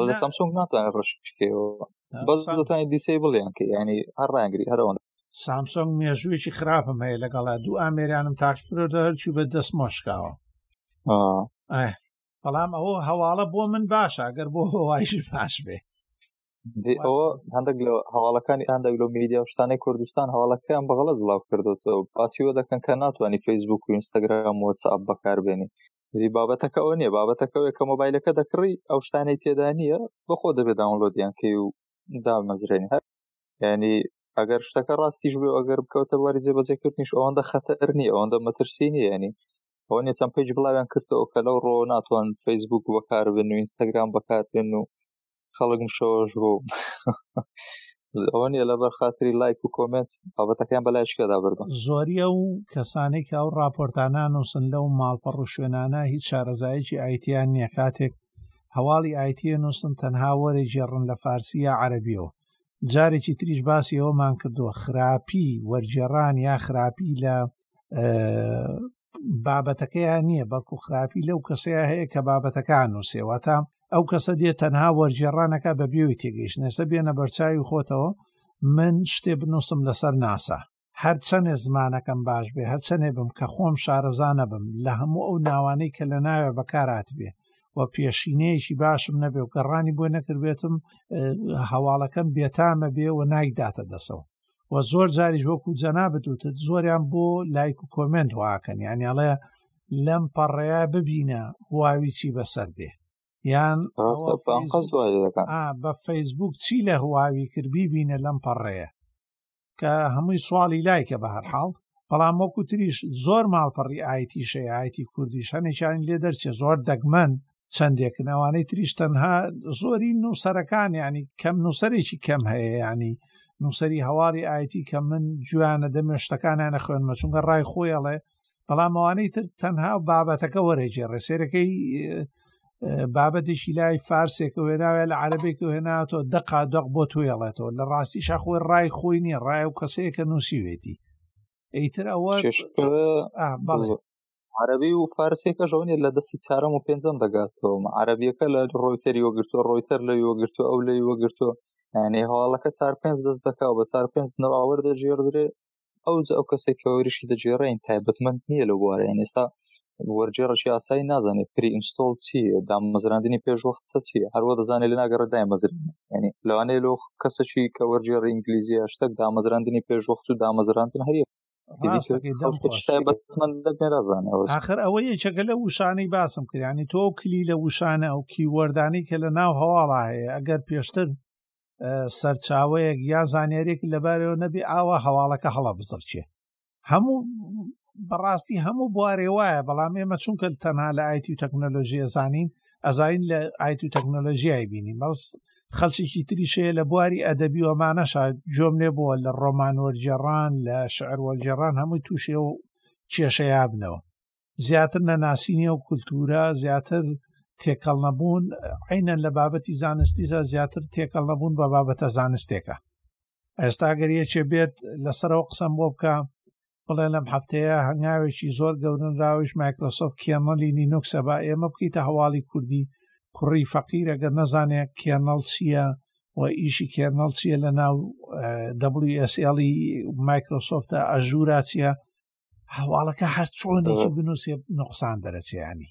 لە سامسونگ ناتوانێت ڕش بکەوە بەس دەتوانێت دیسەی بڵێن کە ینی هەر ڕانگری هەرەوەن سامسۆنگ مێژوویەکی خراپم هەیە لەگەڵا دوو ئامێرانم تاکرۆدە هەرچوو بە دەست مۆشکاوە بەڵام ئەوە هەواڵە بۆ من باشە گەر بۆ هەوایش باش بێ ئەوە هەندێک لە هەواڵەکانی هەندێک لە میدیا شتانی کوردستان هەواڵەکەیان بەغڵە بڵاو کردوەوە پاسیوە دەکەن کە ناتوانانی فەیسبوک و ئینستاگرام وەساب بەکاربێنی بابەتەکە ئەو نیە بابەتەکەوەیە کە مۆبایلەکە دەکڕی ئەو شتانەی تێدا نییە بەخۆ دەبێت داونلۆدیان کەی و دامەزرێن هەر ینی ئەگەر شتەکە ڕاستیش بێ ئەگەر بکەوتە واری جێبەجێکردنیش ئەوەندە خەتەر نیە ئەوەندە مەترسی نیە ینی ئەوە نیە چەند پێج بڵاویان کردەوە کە لەو ڕۆ ناتوان فەیسبوک بەکاربن و ئینستاگرام بەکاربن و خەڵک مشەوەش بوو ئەوە نیە لە بەر خاتری لایک و کۆمنت بابەتەکەیان بەلای شکەدا بردم زۆریە و کەسانێک ئەو راپۆرتانان وسن لەو ماڵپەڕ و شوێنانە هیچ شارەزایەکی ئایتیان نییە کاتێک هەواڵی ئایتیە نووسن تەنها وەرە گێڕن لە فارسی یا عەربیەوە جارێکی تریش باسی ئەومان کردووە خراپی وەرجێڕان یا خراپی لە بابەتەکەیان نییە بەڵکو خراپی لەو کەسەیە هەیە کە بابەتەکان و سێواتە ئەو کەسە دێ تەنها وەرجێڕانەکە بە بێوی تێگەیشت نێسە بێنە بەرچاوی خۆتەوە من شتێ بنووسم لەسەر ناسا هەرچەنێ زمانەکەم باش بێ هەرچەنێ بم کە خۆم شارەزانە بم لە هەموو ئەو ناوانەی کە لە ناوێ بەکارات بێ و پێشینەیەکی باشم نەبێ و گەڕانی بۆ نەکردێتم هەواڵەکەم بێتامە بێ و نایداتە دەسەوە و زۆر جاریش وەکو جەنابەت وتت زۆریان بۆ لایک و کۆمنت واکەن یانیاڵێ لەم پەڕەیە ببینە هواوی چی بەسەر دێ یان بە فەیسبوک چی لە هواوی کرد بیبینە لەم پەڕەیە کە هەمووی سوالی لایکە بە هەرحاڵ بەڵام وەکو تریش زۆر ماڵپەڕی ئایتیشەیە ئایتی کوردیش هەنێکیان لێ دەرچێ زۆر دەگمەن چەندێکن ئەوانەی تریش تەنها زۆری نووسەرەکان ینی کەم نووسەرێکی کەم هەیە ینی نووسری هەواڵی ئایتی کە من جویانە دەمێ شتەکانیان نەخوێنمە چونگە ڕای خۆی ئەڵێ بەڵام ئەوانەی تر تەنها بابەتەکە وەرەێ ڕێسێرەکەی بابەتێکی لای فارسێکە وێناوێ لە عربێک وێناتۆ دقا دەق بۆ توێڵێتەوە لە ڕاستی شاخۆی ڕای خۆی نییە ڕای و کەسەیە کە نووسیوێتی ئەیتر ئەوە عربی و فارسیەکەش ئەو نیە لە دەستی چارەم و پێنجەم دەگاتەوە عربیەکە لە ڕۆیتەری وەگرتو ڕۆیتەر لەوی وەگرتو ئەو لەوی وەگرتو یعنی هەواڵەکە چار پێنج دەست دەکا بە چار پێنج نەوەوە دەژێردرێ ئەو ئەو کەسێک کە وەریشی دەجێڕێن تایبەتمەند نییە لە بوارە یان ئێستا وەرجێڕەشی ئاسایی نازانێت پری ئینستۆڵ چی دامەزراندنی پێشوەختە چیە هەروە دەزانێت لە ناگەڕ دایمەزرێن ینی لەوانەیە لۆ کەسەی کە وەرجێڕ ئینگلیزیە شتێک دامەزراندنی پێشوەخت و دامەزراندن هەیە ئاخر ئەوە یەکێکە لە وشانەی باسم کردیانی تۆ کلی لە وشانە ئەو کیوەردانی کە لە ناو هەواڵا هەیە ئەگەر پێشتر سەرچاوەیەک یا زانیارێک لەبارەوە نەبێ ئاوا هەواڵەکە هەڵە بزڕچێ هەموو بەڕاستی هەموو بوارێ وایە بەڵام ئێمە چونکە تەنها لە ئایتی و تەکنەلۆژیە زانین ئەزانین لە ئایت و تەکنەلۆژیای بینی بەڵ خەڵکێکی تریش هەیە لە بواری ئەدەبی وەمانەشا جۆم لێ بووە لە ڕۆمان وەرجێڕان لە شعر وەرجێڕان هەمووی تووشێ و کێشەیا بنەوە زیاتر نەناسینی و کولتورە زیاتر تێکەڵ نەبوون عینەن لە بابەتی زانستیزا زیاتر تێکەڵ نەبوون بە بابەتە زانستێکە ئێستا گەر یەکێ بێت لەسەرەوە قسەم بۆ بکە بڵێ لەم هەفتەیە هەنگاوێکی زۆر گەورن راویش مایکرۆسۆف کێمەلی لینوکسە با ئێمە بکەیتە هەواڵی کوردی کوڕی فەقیرە گەر نەزانێت کێنەڵ چییە و ئیشی کێنەڵ چییە لە ناو WSLی مایکرۆسۆفتە ئەژورا چیە هەواڵەکە هەر چۆنێکی بنووسێ نقصان دەرەچیانی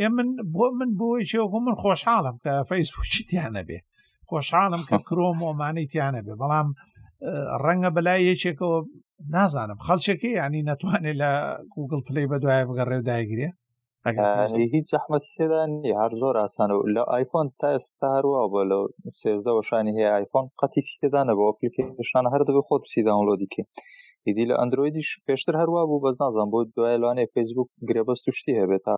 ئێ من بۆ من بۆی چێوەکو من خۆشحاڵم کە فەیسبووکی تیانە بێ خۆشحاڵم کە کرۆم ئۆمانەی تیانە بێ بەڵام ڕەنگە بەلای یەکێکەوە نازانم خەڵچەکە ینی نەتوانێت لە گوگل پلی بە دوایە بگە ڕێودایگرێ هیچ زەحمەت شێدا نیە هەر زۆر ئاسانە و لە آیفۆن تا ئێستا هەروە بە لە سێزدە وەشانی هەیە آیفۆن قەتی شتێدا نەبەوە پلیکشان هەر دەبێت خۆت بسی داونلۆدیکە ئیدی لە ئەندرۆیدیش پێشتر هەروا بوو بەس نازان بۆ دوای لەوانەیە فەیسبوک گرێبەست و شتی هەبێت تا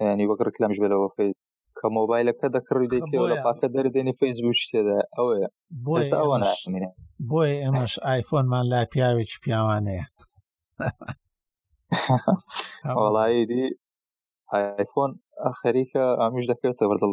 ینی وەک ڕکلامش بێ لەوە فەیس کە مۆبایلەکە دەکڕی دەیتەوە لە پاکە دەردێنی فەیسبوک شتێدا ئەوەیە بۆستا ئەوە ناشمینە بۆیە ئێمەش ئایفۆنمان لا پیاوێکی پیاوانەیە وڵایدی ئایفۆن خەریکە ئامیش دەکرێتە بەردەڵ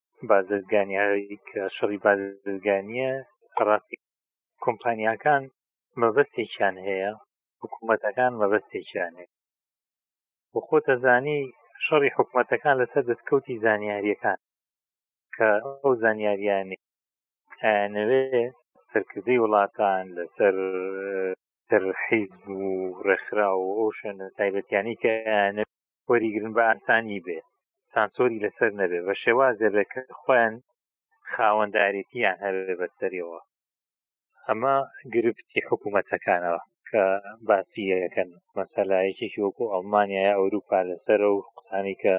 بازرگانیایی کە شەڕی بازرگانیە ڕاستی کۆمپانیاکان مەبەستێکیان هەیە حکوومەتەکان مەبەستێکیان هەیە و خۆ دەزانی شەڕی حکوومەتەکان لەسەر دەستکەوتی زانیاریەکان کە ئەو زانیاریانی نەوێ سەرکردەی وڵاتان لەسەر تر حیزب و ڕێکخرا و ئەو شوێنە تایبەتیانی کە وەریگرن بە ئاسانی بێ سانسۆری لەسەر نەبێ بە شێوازێ بێ کە خۆیان خاوەندارێتیان هەبێ بەسەریەوە ئەمە گرفتی حکوومەتەکانەوە کە باسی یەکەن مەسەلایەکێکی وەکو ئەڵمانیا ئەوروپا لەسەر و قسانی کە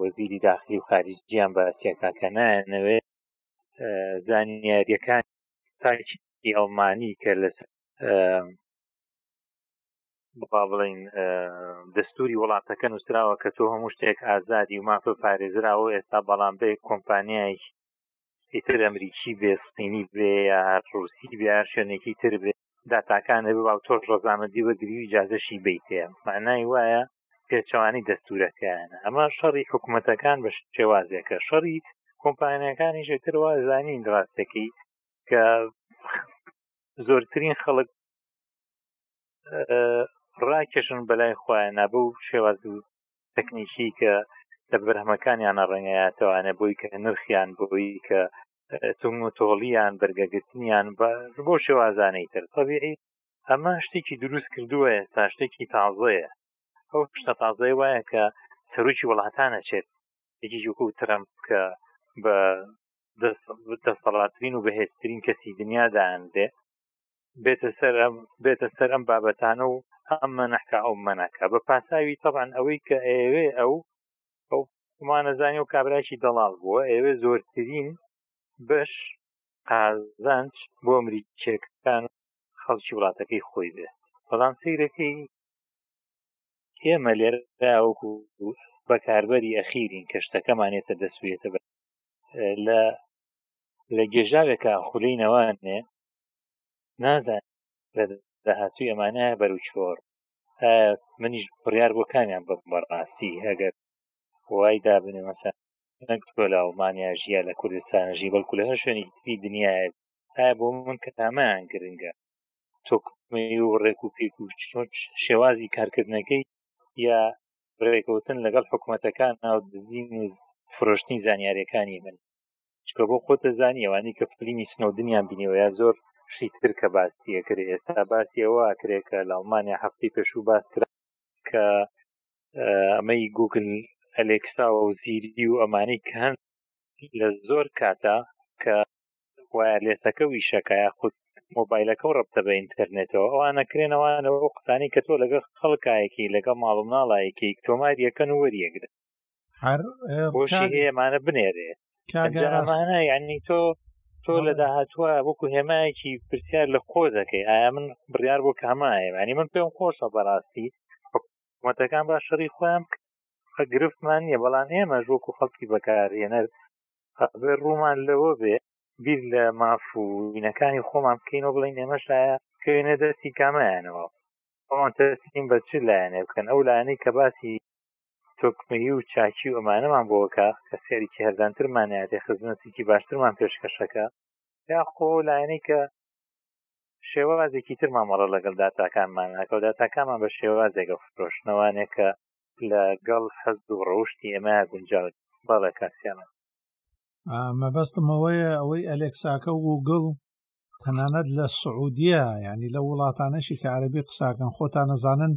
وەزیری داخلی و خارجیان باسیەکە کە نایەنەوێ زانیاریەکان تاکی ئەڵمانی کە لەسەر با بڵین دەستوری وڵاتەکە نووسراوە کە تۆ هەموو شتێک ئازادی و مافە پارێزراوە ئێستا بەڵام بێ کۆمپانیایش ئیتر ئەمریکی بێ سینی بێ یا ڕوسی بێ هەر شوێنێکی تر بێ داتاکان هەبێ باو تۆش ڕزامەندی وەگریوی جازەشی بیتەیە مانای وایە پێچەوانی دەستورەکەیانە ئەمە شەڕی حکوومەتەکان بە شێوازێکە شەڕی کۆمپانیەکانی ژێترەوە زانین ڕاستەکەی کە زۆرترین خەڵک ڕاکێشن بەلای خۆیان نابە و شێواز و تەکنیکی کە لە بەرهەمەکانیانە ڕێنگەیاتەوانە بۆی کە نرخیان بۆی کە تون و تۆڵیان بەرگەگرتنیان بە بۆ شێوازانەی تر طببیعی ئەمە شتێکی دروست کردووە ئێستا شتێکی تازەیە ئەو شتە تازای وایە کە سەرروکی وڵاتانە چێت یەکی وکو ترەمپ کە بە دەسەڵاتترین و بەهێزترین کەسی دنیادایان دێ بێتە سەر ئەم بێتە سەر ئەم بابەتانە و ئەم مەنەحکە ئەو مەنەکە بە پاساوی تەڕان ئەوەی کە ئەوێ ئەو ئەو مانەزانانی و کابراکی دەڵال بووە ئەوێ زۆرترین بەش قازانج بۆ ئەمریکیەکان خەڵکی وڵاتەکەی خۆی بێ بەڵام سیرەکەی ئێمە لێر ئەوکو بەکاربەری ئەخیرین کە شتەکەمانێتە دەسوێتە بە لە لە گێژاوێکە خولەی نەوانێ نازان لە داهاتوی ئەمانە بەرو چۆر منیش بڕیار بۆ کامیان بە بەڕاستی هەگەر وای دابنێ مەسە نەک تۆ لە ئەڵمانیا ژیە لە کوردستانژی بەڵکو لە هەر شوێنی تری دنیاە ئایا بۆ من کە تامان گرنگە تۆکمی و ڕێک و پێک و شێوازی کارکردنەکەی یا ڕێکەوتن لەگەڵ حکوومەتەکان ناو دزین و فرۆشتنی زانیارەکانی من چکە بۆ خۆتە زانی ئەوانی کە فلیمی سنەودنیان بینیەوە یا زۆر شتی تر کە باسیە کرێ ئێستا باسیەوە کرێکە لە ئەڵمانیا هەفتی پێشوو باس کرا کە ئەمەی گوگل ئەلێکسا و زیری و ئەمانی کە هەن لە زۆر کاتە کە وایە لێسەکە ویشەکە یاخود مۆبایلەکە و ڕبتە بە ئینتەرنێتەوە ئەوانە کرێنەوانەوە قسانی کە تۆ لەگە خەڵکایەکی لەگە ماڵم ناڵایەکی تۆماریەکەن و وەریەکدا هەر ئێمانە بنێرێ کاگەمانە یعنی تۆ تۆ لە داهاتوە وەکو هێمایەکی پرسیار لە خۆ دەکەی ئایا من بڕیار بۆ کامایە ینی من پێم خۆشە بەڕاستی حکوومەتەکان با شەڕی خۆیان گرفتمان نییە بەڵام ئێمە ژۆکو خەڵکی بەکارهێنەر بێ ڕوومان لەوە بێ بیر لە ماف و وینەکانی خۆمان بکەینەوە بڵین ئێمەشایە کەوێنە دەستی کامەیانەوە ئەوان تەسلیم بە چ لایەنێ بکەن ئەو لایەنەی کە باسی تۆکمەیی و چاکی و ئەمانەمان بۆ کە کە سعرێکی هەرزانترمانایەتێ خزمەتێکی باشترمان پێشکەشەکە یاخۆ لایەنەی کە شێوازێکی تر مامەڵە لەگەڵ داتاکانمان ناکە و داتاکانمان بە شێوازێکە فرۆشتنەوانێکە لەگەڵ حەز و ڕەوشتی ئێمە گونجاو بەڵێ کاکسیانە مەبەستمەوەیە ئەوەی ئەلێکساکە و گوگڵ تەنانەت لە سعودیە ینی لە وڵاتانەشی کە عربی قساکەن خۆتان نەزانن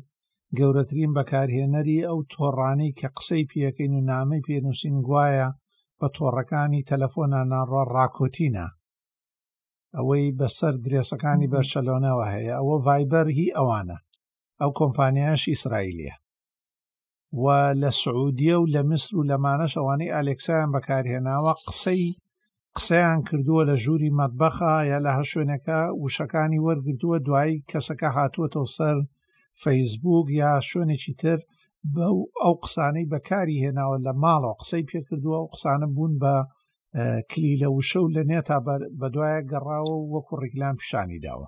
گەورەترین بەکارهێنەری ئەو تۆڕانی کە قسەی پێەکەین و نامی پێنووسین گوایە بە تۆڕەکانی تەلەفۆنا ناڕۆ ڕاکۆتینە ئەوەی بەسەر درێسەکانی بەرشەلۆنەوە هەیە ئەوە ڤایبەر هی ئەوانە ئەو کۆمپانیاش ئیسرائیلیە و لە سعودیە و لە میسر و لەمانەش ئەوانەی ئالێکسایان بەکارهێناوە قسەی قسەیان کردووە لە ژووری مەدبەخە یا لە هەر شوێنەکە وشەکانی وەرگتووە دوایی کەسەکە هاتووەتەوە سەر فەیسبوک یا شوێنێکی تر بە ئەو قسانەی بەکاری هێناوە لە ماڵەوە قسەی پێکردووە ئەو قسانە بوون بە کلی لە وشە و لە نێتا بەدوایە گەڕاوە وەکو ڕیکلام پیشانی داوە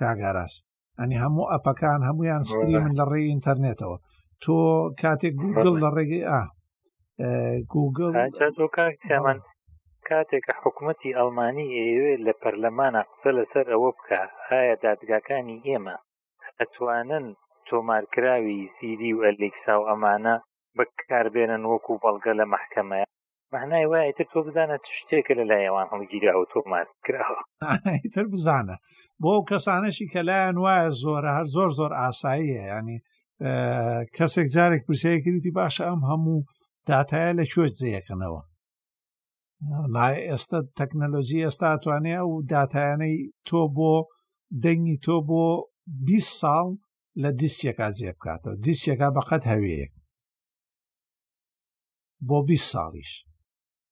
کاگاراس ئەنی هەموو ئەپەکان هەمویان ستری من لە ڕێی ئینتەرنێتەوە تۆ کاتێک گوگل لە ڕێگەی ئا گوگل تۆ کاک سامان کاتێکە حکوومەتتی ئەڵمانی ئێوێ لە پەرلەمانە قسە لەسەر ئەوە بکە ئایا دادگاکانی ئێمە ئەتوانن تۆمارکراوی سیدی و ئەلیکسا و ئەمانە بەکاربێنن وەکو بەڵگە لە محکەمەیە مەعنای وایە تر تۆ بزانە چ شتێکە لە لایەوان هەڵگیرا و تۆمان کراوە تر بزانە بۆ ئەو کەسانەشی کە لایەن وایە زۆرە هەر زۆر زۆر ئاساییە ینی کەسێک جارێک پرسیاری کردی باشە ئەم هەموو داتایە لە کوێت زیەکەنەوە لای ئێستا تەکنەلۆژی ئێستا توانێ ئەو داتایانەی تۆ بۆ دەنگی تۆ بۆ 20 ساڵ لە دیسکێکا جێ بکاتەوە دیسکێکا بەقەت هەوێیەک بۆ بی ساڵیش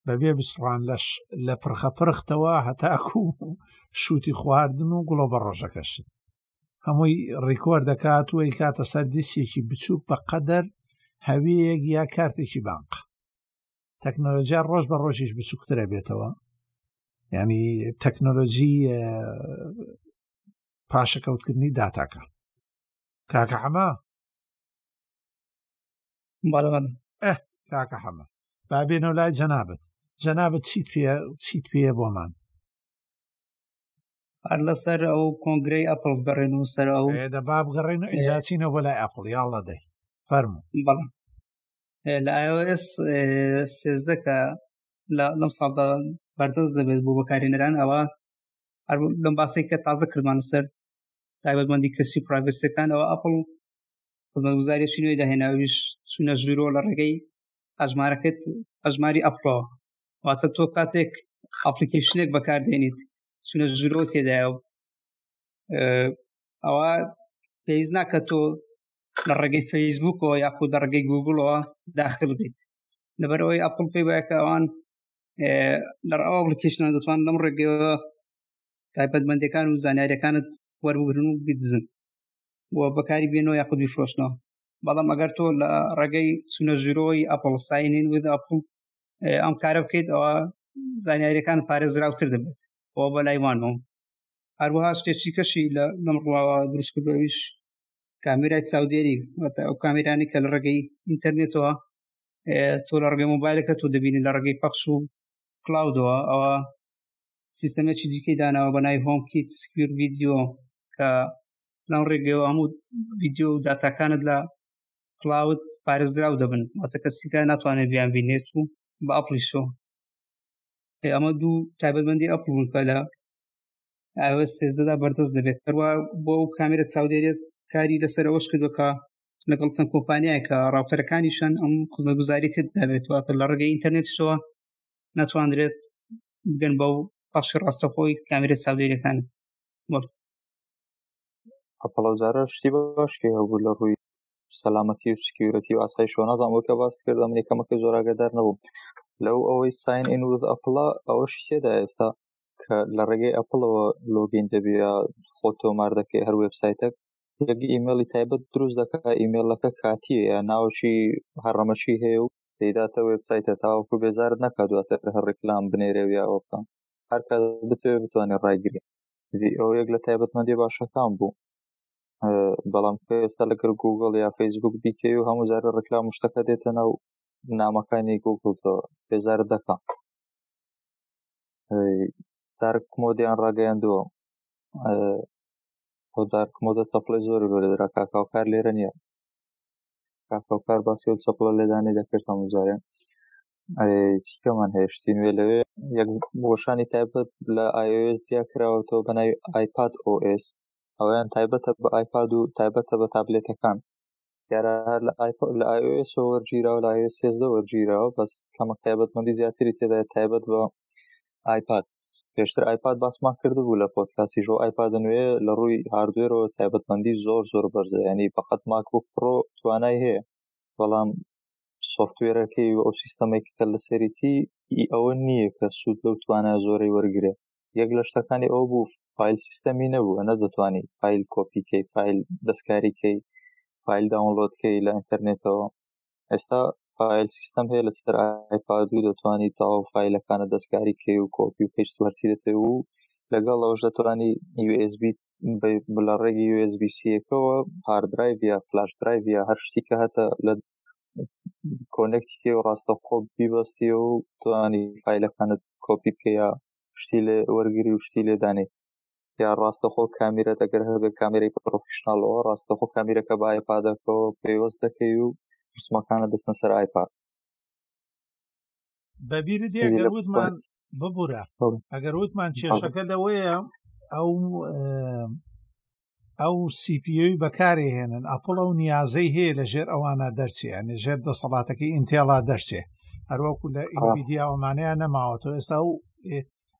بەبێ بسڕان لەش لە پرخە پرختەوە هەتاکو شووتی خواردن و گوڵۆ بە ڕۆژەکەشن هەمووی ڕیکۆر دەکات وی کاتە سەر دیسێکی بچووک بە قەدەر هەویەک یا کارتێکی بانق تەکنۆلۆژیا ڕۆژ بە ڕۆژیش بچووکترە بێتەوە ینی تەکنۆلۆژی پاشەکەوتکردنی داتاکە کاکە حەما بەڵێ ئه کاکە حەمە با بێنەوە لای جەنابەت جەنابەت چیت پێ چیت پێ بۆمان هەر لەسەر ئەو کۆنگرەی ئەپڵ بڕێن و سەر ئەو دە با بگەڕێن و ئیجاچینەوە لای ئەپڵ یاڵە دەی فەرمو بەڵێ لە iOS سێزدە کە لە لەم ساڵدا بەردەست دەبێت بۆ بەکارێنەران ئەوە لەم باسێک کە تازە کردمان سەر تایبەتمەندی کەسی پراڤستەکان ئەوە ئەپڵ خزمەتگوزاریی نوێی داهێناویش چونە ژورۆ لە ڕێگەی ئەژمارەکەت ئەژماری ئەپڕۆ واتە تۆ کاتێک ئەپلیکیشنێک بەکاردێنیت چونە ژورۆ تێدایە و ئەوە پێویست ناکە تۆ لە ڕێگەی فەیسبوکەوە یاخود لە ڕێگەی گوگڵەوە داخل بدەیت لەبەر ئەوەی ئەپڵ پێی وایەکە ئەوان لە ئەو بکیشنە دەتوان لەم ڕێگەوە تایبەتمەندەکان و زانیارەکانت وەربگرن و بدزن و بەکاری بێنەوە یاخود بیفرۆشنەوە بەڵام ئەگەر تۆ لە ڕێگەی سونە ژرۆی ئەپڵ ساینین ود ئەپڵ ئەم کارە بکەیت ئەوە زانیاریەکان پارێزراوتر دەبێت بۆ بەلایوانەوە هەروەها شتێکی کەشی لە لەم ڕواوە دروستکردەوەیش کامێرای چاودێری وەتە ئەو کامێرانی کە لە ڕێگەی ئینتەرنێتەوە تۆ لە ڕگەی مۆبایلەکە تۆ دەبینی لە ڕگەی پەخش و کلااودەوە ئەوە سیستەمێکی دیکەی داناوە بە نای هۆمکیت سکویر ڤیددیو کە لەم ڕێگەەوە هەموو ڤیددیو و داتاکانت لە کلااوت پارێزراو دەبن واتە کەسیکە ناتوانێت بیان بینێت و بە ئەپلیشۆ ئەمە دوو تایبەتمەندی ئەپلون کە لە ئاوێس سێزدەدا بەردەست دەبێت هەروە بۆ ئەو کامێرە چاودێرێت کاری لەسەر ئەوەش کردوکە لەگەڵ چەند کۆمپانیای کە ڕاوتەرەکانیشان ئەم خزمە گوزاری تێدابێت واتە لە ڕێگەی ئینتەرنێتشەوە ناتواندرێت بگەن بەو پاخشی ڕاستەخۆی کامیرە چاودێریەکانت وەک ئەپڵەوزارە شتی باشکی هەبوو لە ڕووی سەلامەتی و سکیورەتی و ئاسای شۆ نازان وەکە باس کردم یەکەمەکە زۆراگەدار نەبوو لەو ئەوەی ساین ئین وز ئەپڵە ئەوە شتێدا ئێستا کە لە ڕێگەی ئەپڵەوە لۆگین دەبێ خۆ تۆمار دەکەی هەر وبسایتەک یەک ئیممەلی تایبەت دروست دەکە ئیممەلەکە کاتیە ناوچی هەڕەمەشی هەیە و پێداتە وبسایتە تاوەکو بێزارت ناکا دواتە هەر ڕێکلام بنێرە و یاوە بکەم هەرکە بتوێ بتوانێت ڕایگری ئەو یەک لە تایبەتمەندی باشەکان بوو بەڵام ئێستا لەگەر گوگڵ یا فەیسبوک بیکەی و هەموو زارە ڕکلا مشتەکە دێتە ناو نامەکانی گوگڵتەوە بێزار دەکەم تارک مۆدیان ڕاگەیاندووە خۆدارک مۆدە چەپڵی زۆر لۆێ درا کاکاوکار لێرە نییە کاکەوکار باسی و چەپڵە لێدانی دەکرد هەموو جارێ چیکەمان هێشتی نوێ لەوێ یەک بۆشانی تایبەت لە iOS جیا کراوەتەوە بە ناوی iPad OS ئەویان تایبەتە بە iPad و تایبەتە بە تابلێتەکان دیارە هەر لە iPad لە iOS وەرگیراوە لە iOS 13 وەرگیراوە بەس کەمە تایبەتمەندی زیاتری تێدا تایبەت بە ئایپاد پێشتر ئایپاد باسمان کردبوو لە پۆتکاسی ژۆ ئایپاد نوێ لە ڕووی هاردوێرەوە تایبەتمەندی زۆر زۆر بەرزە ینی بەقەت ماکو پرۆ توانای هەیە بەڵام سوفتوێرەکەی و ئەو سیستەمێک کە لە سەریتی ئەوە نییە کە سوود لەو توانە زۆرەی وەرگێ یەک لە شتەکانی ئەو بوو فیل سیستەمی نەبوو ئەە دەتوانانی فیل کۆپیکەی فیل دەستکاریکەی فیل داونلۆدکەی لە ئینتەرنێتەوە ئێستا فایل سیستم هەیە لەسەر ئایپادوی دەتوانانی تاو فیلەکانە دەستکاری کێ و کۆپی و پێست وەرچی دەێ و لەگەڵ ئەوش دەتوانانی USB لە ڕێگی USBسیەکەەوە هاردرایڤ یا فلاش درایڤ یا هەر شتی کە هەتە لە کۆنێکتیکێ و ڕاستە خۆ بیبستی و توانی فیلەکانت کۆپی بکە یا شتی لێ وەرگری و شتی لێدانێ یا ڕاستەخۆ کامیرەت ئەگەر هەبێت کامێری پرۆفشنناڵەوە ڕاستەخۆ کامیرەکە بە ئایپادەکەەوە پێوەست دەکەی و ڕسمەکانە دەستە سەر ئایپاد بەبیری دێگەر وتمان ببورە ئەگەر وتمان کێشەکە لەوەیە ئەو ئەو سیپیۆی بەکارێ هێنن ئەپڵ ئەو نیازەی هەیە لە ژێر ئەوانە دەرچێ ئەنێ ژێر دەسەڵاتەکەی ئینتێڵا دەرچێ هەروەکو لە ئینویدیاوەمانەیە نەماوەەوە ئێستا و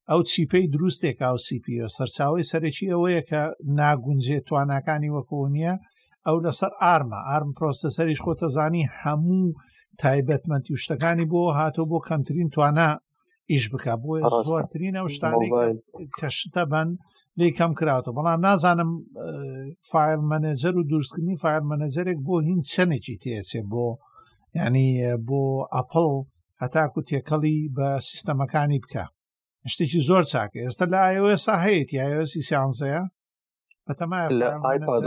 ئەو چیپەی دروستێک ئاو سیپیۆ سەرچاوی سەرەکی ئەوەیە کە ناگونجێ تواناکانی وەکۆنیە ئەو لەسەر ئارمە ئارم پرۆسەسەریش خۆتەزانی هەموو تایبەتمەندی شتەکانی بۆ هاتۆ بۆ کەمترین توانا ئیش بک بۆ زۆرترین ئەو شتانی کە شتە بن لی کەم کراوە بەڵام نازانم فایل مەنەجەر و دروستکردنی فایل مەنەجەرێک بۆ هین چەندێکی تێچێ بۆ ینی بۆ ئەپل هەتاکو تێکەڵی بە سیستەمەکانی بکە شتێکی زۆر چاکە ئێستا لە ئایسا هەیەت یاسی سیانزەیە بەتەما لە ئایپاد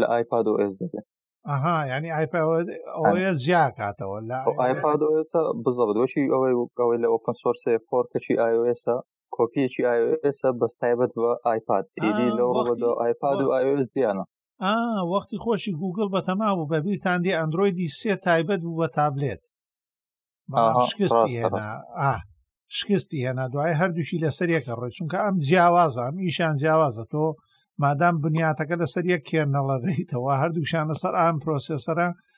لە ئایپاد ئۆس دەبێت ئەها ینی ئایپۆس جیا کاتەوە لە ئایپاد ئۆسا بزەبت وەشی ئەوەی ئەوەی لە ئۆپن سۆرسێ فۆر کەچی ئایسا کۆپیەکی ئایسا بەس تایبەت بە ئایپاد ئیدی لەو ڕۆبەدە ئایپاد و ئایۆس زیانە ئا وەختی خۆشی گوگل بەتەما بوو بە بیرتان دی ئەندرویدی سێ تایبەت بوو بە تابلێت شکستی هێنا شکستی هێنا دوای هەردووشی لەسەر یەکە ڕێ چونکە ئەم جیاوازان ئیشان جیاوازە تۆ مادام بنیاتەکە لەسەر یەک کێنەڵەدەیتەوە هەردووشان لەسەر ئام پرۆسسەرە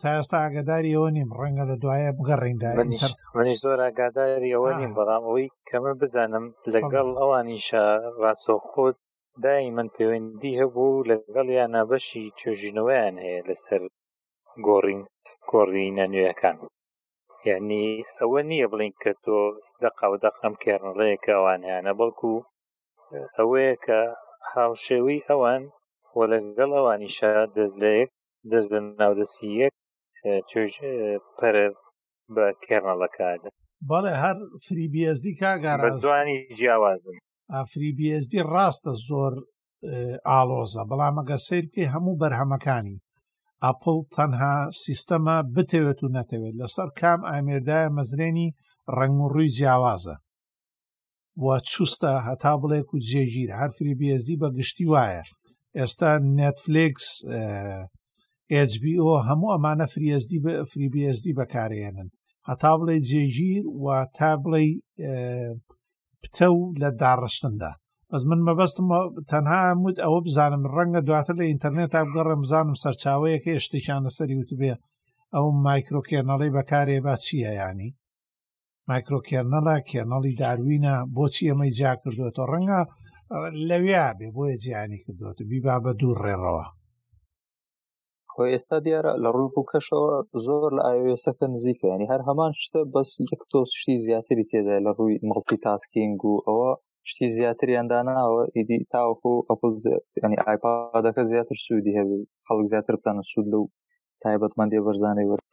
تا ئێستا ئاگداری ئەوە نیم ڕەنگە لە دوایە بگەڕیندا منی زۆر ئاگاداری ئەوە نیم بەڵام ئەوەی کەمە بزانم لەگەڵ ئەوانیشە ڕاستەوخۆت دای من پەیوەندی هەبوو لەگەڵ یان نابەشی توێژینەوەیان هەیە لەسەر گۆڕین گۆڕینە نوێەکان یعنی ئەوە نییە بڵین کە تۆ دەقا و دەقم کێڕنڵەیەکە ئەوان هیانە بەڵکو ئەوەیە کە هاوشێوی ئەوان وە لەگەڵ ئەوانیشە دەست لە یەک دەست لە ناودەستی یەک توێژ پەرە بە کێرنەڵەکەدا بەڵێ هەر فری بێزدی کاگار بەزوانی جیاوازن ئافری بێزدی ڕاستە زۆر ئالۆزە بەڵام ئەگەر سیر بکەی هەموو بەرهەمەکانی ئەپل تەنها سیستەمە بتەوێت و نەتەوێت لەسەر کام ئامێردایە مەزرێنی ڕنگ و ڕووی جیاوازە و چوستە هەتا بڵێک و جێگیر هەرفری بێزی بە گشتی وایە ئێستا نێتفلکس ئۆ هەموو ئەمانە فریێزدی بە فری بێزدی بەکارێنن هەتا بڵێ جێگیر و تا بڵێ پتە و لە داڕشتندا بەس من مەبەستم تەنها مود ئەوە بزانم ڕەنگە دواتر لە ئینتەرنێت تا بگەڕێم بزانم سەرچاوەیەکە شتێکیان لەسەری وتبێ ئەو مایکرۆکێنەڵی بەکارێ با چییە ینی مایکرۆکێرنەڵە کێرنەڵی داروینە بۆچی ئەمەی جیا کردوێتەوە ڕەنگە لەوێ بێ بۆیە جیانی کردوێت بیبا بە دوور ڕێڕەوە خۆ ئێستا دیارە لە ڕووی ڕووکەشەوە زۆر لە ئاوێسەکە نزیکە ینی هەر هەمان شتە بەس یەک تۆ شتی زیاتری تێدا لە ڕووی مڵتی تاسکینگ و ئەوە شتی زیاتریان داناوە ئیدی تاوەکو ئەپل ینی ئایپادەکە زیاتر سوودی هەبێت خەڵک زیاتر بتانە سوود لەو تایبەتمەندی بەرزانەی وەرت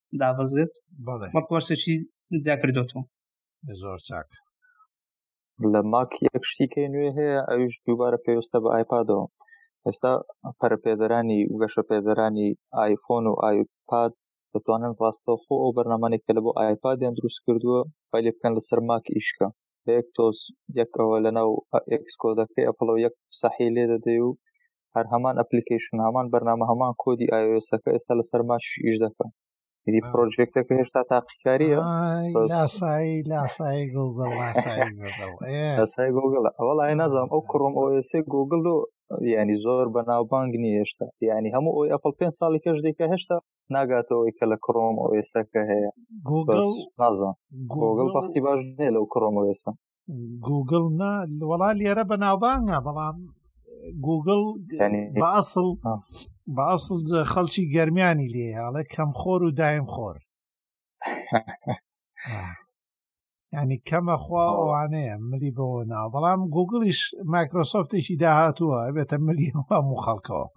دابەزێت بەڵکوەرسێکی زیا کردوەوە زۆر چاک لە ماک یەک شتیکەی نوێ هەیە ئەوش دووبارە پێویستە بە ئایپادەوە ئێستا پەرپێدەرانی و گەشە پێدەرانی آیفۆن و ئایپاد دەتوانن ڕاستەوخۆ ئەو بەرنمانێکە لە بۆ ئایپادیان دروست کردووە پایلی بکەن لەسەر ماک ئیشکە بە یەک تۆز یەکەوە لەناو ئەکس کۆدەکەی ئەپڵەوە یەک سەحی لێ دەدەی و هەر هەمان ئەپلیکیشن هەمان بەرنامە هەمان کۆدی ئایۆسەکە ئێستا لەسەر ماش ئیش دەکەم دی پرۆژێکتەکە هێشتا تاقیکاریە لاسایی لاسایی گوگل لاسایی گوگل ئەوە لای نازانم ئەو کڕۆم ئۆسێ گوگل و ینی زۆر بە ناوبانگ نیە هێشتا ینی هەموو ئەوی ئەپل پێ ساڵی کەش دێکە هێشتا ناگاتەوەی کە لە کڕۆم ئۆسە کە هەیە نازان گۆگل بەختی باش نێ لەو کڕۆم ئۆسە گوگل نا وڵا لێرە بە ناوبانگە بەڵام گوگل بەئەسڵ بەئەسڵ خەڵکی گەرمیانی لێ هەڵێ کەم خۆر و دایم خۆر ینی کەمە خوا ئەوانەیە ملی بەوە ناو بەڵام گوگڵیش مایکرۆسۆفتێکی داهاتووە ئەبێتە ملی هەموو خەڵکەوە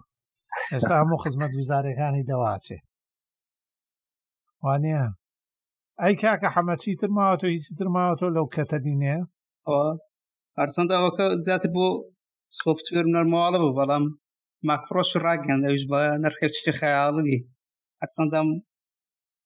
ئێستا هەموو خزمەت گوزارەکانی دەواچێ وانە ئەی کاکە حەمەچی تر ماوەتۆ هیچی تر ماوەتۆ لەو کەتەبینێ هەرچەند ئەوەکە زیاتر بۆ سوفتوێر نەرمەواڵە بوو بەڵام ماکڕۆش ڕاگەن ئەوش بە نرخێکی خەیاڵی هەرچەندەم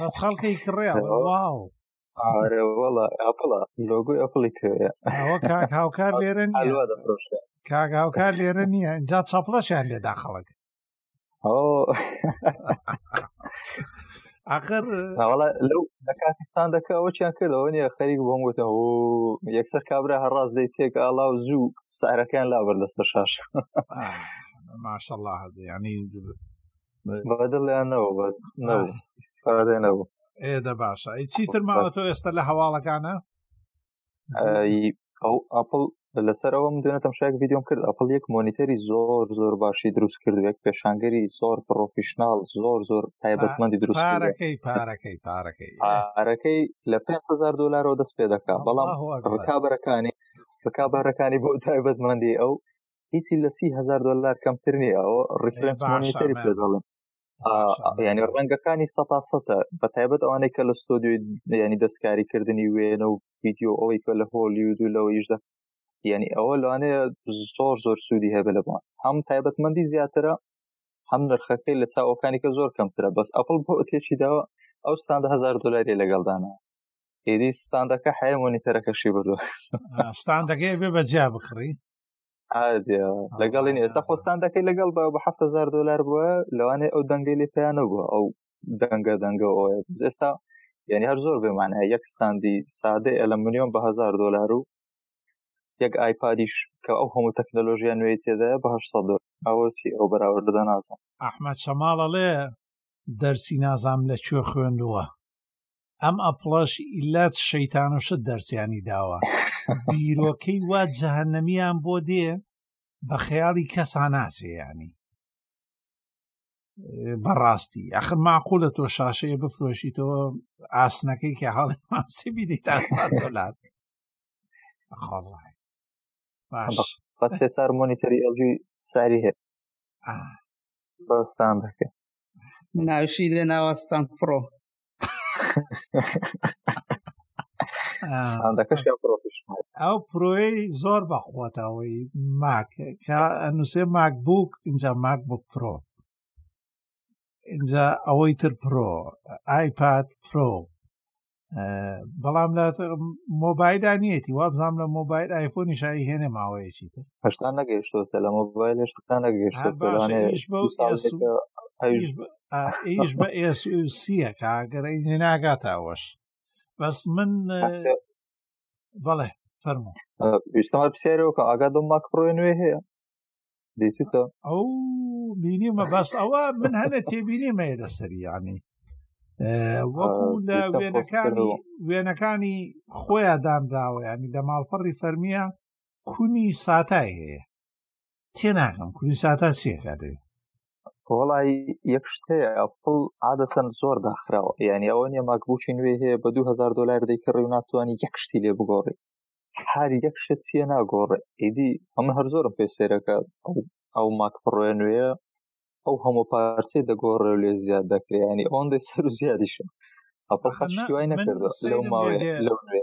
بەس خەڵکی کڕێ واو ئارە وڵا ئەپڵە لۆگوی ئەپڵی کەوێ ئەوە کاک هاوکار لێرە نیە دەفرۆشتە کاک هاوکار لێرە نییە جا چەپڵەشیان لێدا خەڵک ئاخر لەو لە کاکستان دەکە ئەوە چیان کردەوە نیە خەریک بۆم گوتە و یەکسەر کابرا هەڕاست دەی تێک ئاڵا و زوو سارەکەیان لابەر لەسەر شاش ماشەڵ هەردە ینی بەدڵیانەوە بەس ئیسفادە نەبوو ئێدە باشە ئەی چیتر ماوە تۆ ئێستا لە هەواڵەکانە ئەو ئاپل لەسەر ئەوم دوێنێتم شاک ویددیۆم کرد ئەپل یەک مۆنیتەری زۆر زۆر باشی دروست کردوێک پێشانگەری زۆر پرۆفیشنال زۆر زۆر تایبەتمەندی دروست پارەکەی پارەکەی پارەکەی پارەکەی لە 500 دلارەوە دەست پێ دەکات بەڵام ڕکابەرەکانی ڕکابارەکانی بۆ تایبەتمەندی ئەو هیچی لە سی هزار دلار کەمتر نیە ئەوە ڕفرنس مۆنیتەری پێ دەڵێن ینی ڕەنگەکانی سە سەتە بە تایبەت ئەوانەی کە لە ستۆدیۆی ینی دەستکاریکردنی وێنە و ویددیو ئەوەی کە لە هۆلیود و لەوە یشدا ینی ئەوە لەوانەیە زۆر زۆر سوودی هەبێ لە بۆن هەم تایبەتمەندی زیاترە هەم نرخەکەی لە چاوەکانی کە زۆر کەمترە بەس ئەپل بۆ تێکی داوە ئەو ستاند هزار دلاری لەگەڵدانە ئێدی ستاندەکە حەیە مۆنیتەرەکەشی بردو ستاندەکەی بێ بەجیا بکڕی لەگەڵین ئێستا خۆستان دەکەی لەگەڵ بە بە هزار دلار بووە لەوانێ ئەو دەنگی لێ پێیانە بووە ئەو دەنگە دەنگە ئەوە ئێستا یعنی هەر زۆر بێمان هەیە یەک ستاندی سادە ئەلمنیۆم بە هزار دلار و یەک ئایپادیش کە ئەو هەموو تەکنەلۆژیا نوێی تێدایە بە دلار ئەوە چی ئەو بەراورد دەدا نازم ئەحمە چەماڵەڵێ دەرسی نازام لە کوێ خوێندووە ئەم ئەپڵەش ئیلات شەیتان و شت دەرسیانی داوە بیرۆکەی وا جەهنەمیان بۆ دێ بە خەیاڵی کەسا ناچێ ینی بەڕاستی ئەخ ماقولە تۆ شاشەیە بفرۆشیتەوە ئاسنەکەی کە هەڵێ ماسی بیدەی تا ساتۆلات بەچێ چار مۆنیتەری ئەوجی ساری هەیە بەستان دەکە ناوشی لێ ناوەستان پرۆ ئەو پرۆی زۆر بەخۆتەوەی ماک نووسێ ماک بووک اینجا ماک بۆ پرۆ اینجا ئەوەی تر پرۆ ئایپاد پرۆ بەڵام لە مۆبایدا نیەتی وا بزانام لە مۆبایل ئایفۆنی شایی هێنێ ماوەیەکی تر هەشتا نەگەیشتۆتە لە مۆبایل هێشتا نەگەیشت ئیش بە ئێسوسیە کاگەڕی ناگاتە ئەوەش بەس من بەڵێ فەرمو ویستە پرسیارەوە کە ئاگا دڵ ماکڕۆی نوێ هەیە دیتە ئەو بینیمە بەس ئەوە من هەنە تێبینیمەیە لەسەریانی وەکو لە وێنەکانی وێنەکانی خۆیان دانراوە ینی لە ماڵپەڕی فەرمیە کونی ساتای هەیە تێناکەم کوردساتا چیەکە دەێ وڵی یەک شت هەیە ئەپل عادەتەن زۆر داخراوە یعنی ئەوە نیە ماکبووچی نوێ هەیە بە 2000 دلار دەیکڕی و ناتوانانی یەک شتی لێ بگۆڕی هەر یەک شت چیە ناگۆڕێ ئیدی ئەمە هەر زۆرم پێ سێرەکە ئەو ماک پڕۆە نوێە ئەو هەموو پارچەی دەگۆڕێ و لێ زیاد دەکرێ ینی ئەوەندەی سەر و زیادیشە ئەپڵ خەشتیوای نەکردەوە لەو ماوەیە لەو نوێ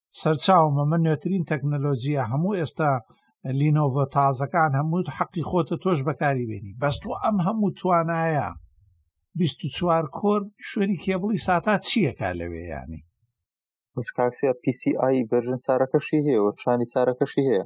سەرچاو مەمە نوێترین تەکنەلۆژیە هەموو ئێستا لینۆڤۆ تازەکان هەموو حەقی خۆتە تۆش بەکاری بێنی بەس تۆ ئەم هەموو توانایە 24 کۆر شوێنی کێبڵی ساتا چیەکە لەوێ ینی بەسکاکسیا PCI ڤژن چارەکەشی هەیە و چانی چارەکەشی هەیە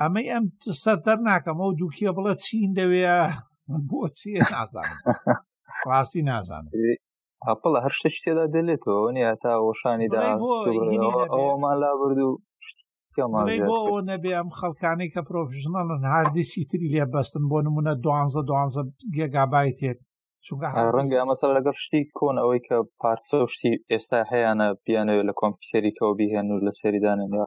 ئەمەی ئەم سەر دەر ناکەم ئەو دووکیە بڵە چین دەوێ بۆچی نازان ڕاستی نازان ئەپڵە هەر شتێک تێدا دەلێتەوە نیە تا وەشانی دا ئەومان لا بردو بۆ ئەو نەبێ ئەم خەڵکانی کە پرۆفژنەڵن هاردیسی تری لێ بەستن بۆ نمونە دوانزە دوانزە گێگابای تێت چونکە ڕەنگە ئەمەسەر لەگەڵ شتی کۆن ئەوەی کە پارسە شتی ئێستا هەیەە بیانەوە لە کۆمپیوتەریکەوە بیهێن و لە سەریدانێنەوە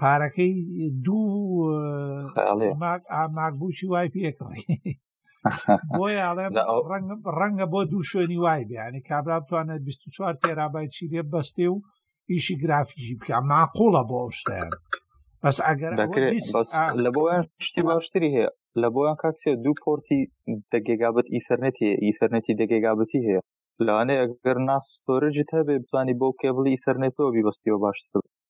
پارەکەی دوو ماکبووی وای پێکڕی بۆی ئاڵێ ڕەنگە بۆ دوو شوێنی وای بیانی کابرا بتوانێت 24 تێرابای چی لێ بەستێ و ئیشی گرافیکی بکە ماقۆڵە بۆ ئەو شتیان بەس ئەگەر لە بۆ شتی باشتری هەیە لە بۆیان کات سێ دوو پۆرتی دەگێگابەت ئیسەرنێتی ئیسەرنێتی دەگێگابەتی هەیە لەوانەیە گەر ناس ستۆرجت هەبێ بتانی بۆ کێبڵی ئیسەرنێتەوە بیبستیەوە باشتر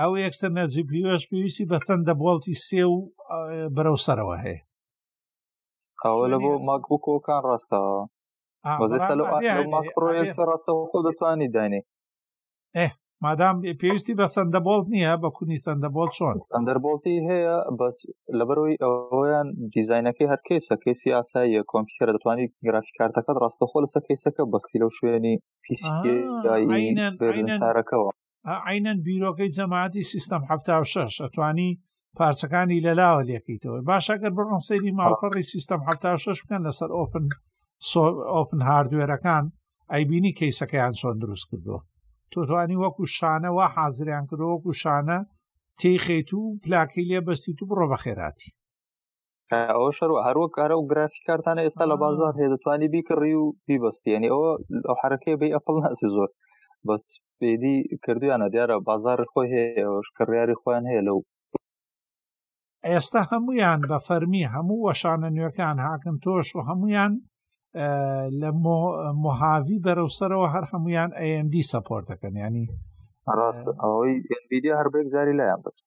ئەو یەکسەر نەجی پیوەش پێویستی بە تەندە بۆڵتی سێ و بەرەو سەرەوە هەیە ئەوە لە بۆ ماک بکۆکان ڕاستەوە ڕاستەوەخۆ دەتوانانی دانێ مادام پێویستی بە سندە بۆڵت نییە بە کونی سندە بۆڵ چۆن سندەر بۆڵتی هەیە بەس لەبەرەوەی ئەویان دیزینەکەی هەر کەیسە کەسی ئاساییە کۆمپیوتەر دەتوانانی گرافی کارتەکەت ڕاستەخۆ لەسەر کەیسەکە بەستی لەو شوێنی پیسارەکەەوە عینەن بیرۆکەی جەماعەتی سیستەم ه شش ئەتوانی پارچەکانی لەلاوە لەکەیتەوە باشەگەر بڕۆن سەیری ماڵپەڕی سیستەم ه شش بکەن لەسەر ئۆپن ئۆپن هاردوێرەکان ئەیبینی کەیسەکەیان چۆن دروست کردووە تۆتوانی وەکو شانەوە حازریان کردو وەکو شانە تێخیت و پلاکەی لێ بەستی تو بڕۆ بە خێراتی ئەوە شەر هەروەک هەرە و گرافیکارتانە ئێستا لە بازار هەیە دەتوانانی بیکڕی و بیبستی ینی ئەوە ئەو حرەکەی بی ئەپل ناسی زۆر بەس پێدی کردویانە دیارە بازار خۆی هەیە کڕیاری خۆیان هەیە لەو ئێستا هەمویان بە فەرمی هەموو وەشانە نوێکان هاکن تۆش و هەمویان لە مهاوی بەرەو سەرەوە هەر هەمویان ئەMD سەپۆرتەکەن ینی ئەوەی هەربێک زاری لایان بەست